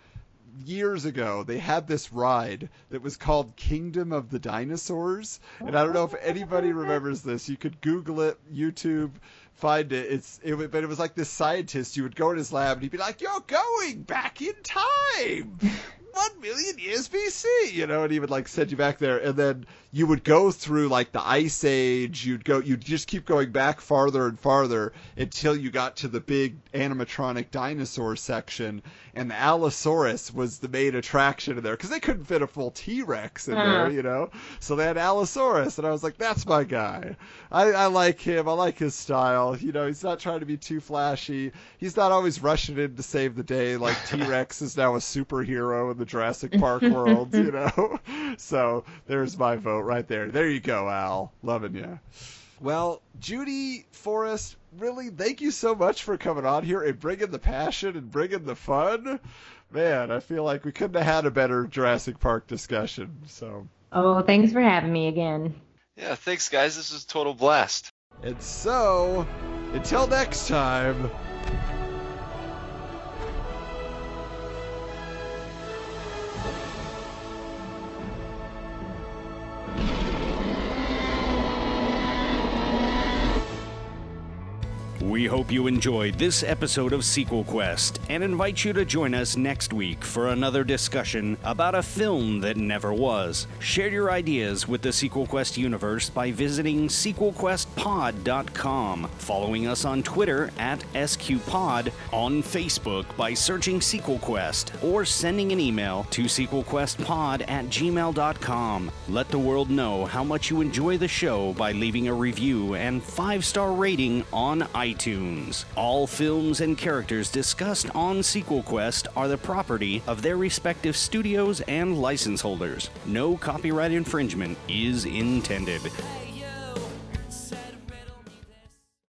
years ago they had this ride that was called Kingdom of the Dinosaurs, and I don't know if oh. anybody remembers this. You could Google it, YouTube. Find it. It's it, but it was like this scientist. You would go in his lab and he'd be like, "You're going back in time, one million years BC," you know, and he would like send you back there, and then you would go through like the ice age. You'd go, you'd just keep going back farther and farther until you got to the big animatronic dinosaur section, and the Allosaurus was the main attraction in there because they couldn't fit a full T Rex in there, Uh. you know. So they had Allosaurus, and I was like, "That's my guy. I, I like him. I like his style. You know, he's not trying to be too flashy. He's not always rushing in to save the day like T Rex is now a superhero in the Jurassic Park world. You know, so there's my vote right there. There you go, Al. Loving you. Well, Judy Forrest, really, thank you so much for coming on here and bringing the passion and bringing the fun. Man, I feel like we couldn't have had a better Jurassic Park discussion. So, Oh, thanks for having me again. Yeah, thanks guys. This was a total blast. and so, until next time. We hope you enjoyed this episode of Sequel Quest and invite you to join us next week for another discussion about a film that never was. Share your ideas with the Sequel Quest universe by visiting sequelquestpod.com, following us on Twitter at SQPod, on Facebook by searching Sequel Quest, or sending an email to sequelquestpod at gmail.com. Let the world know how much you enjoy the show by leaving a review and five star rating on iTunes. All films and characters discussed on Sequel Quest are the property of their respective studios and license holders. No copyright infringement is intended.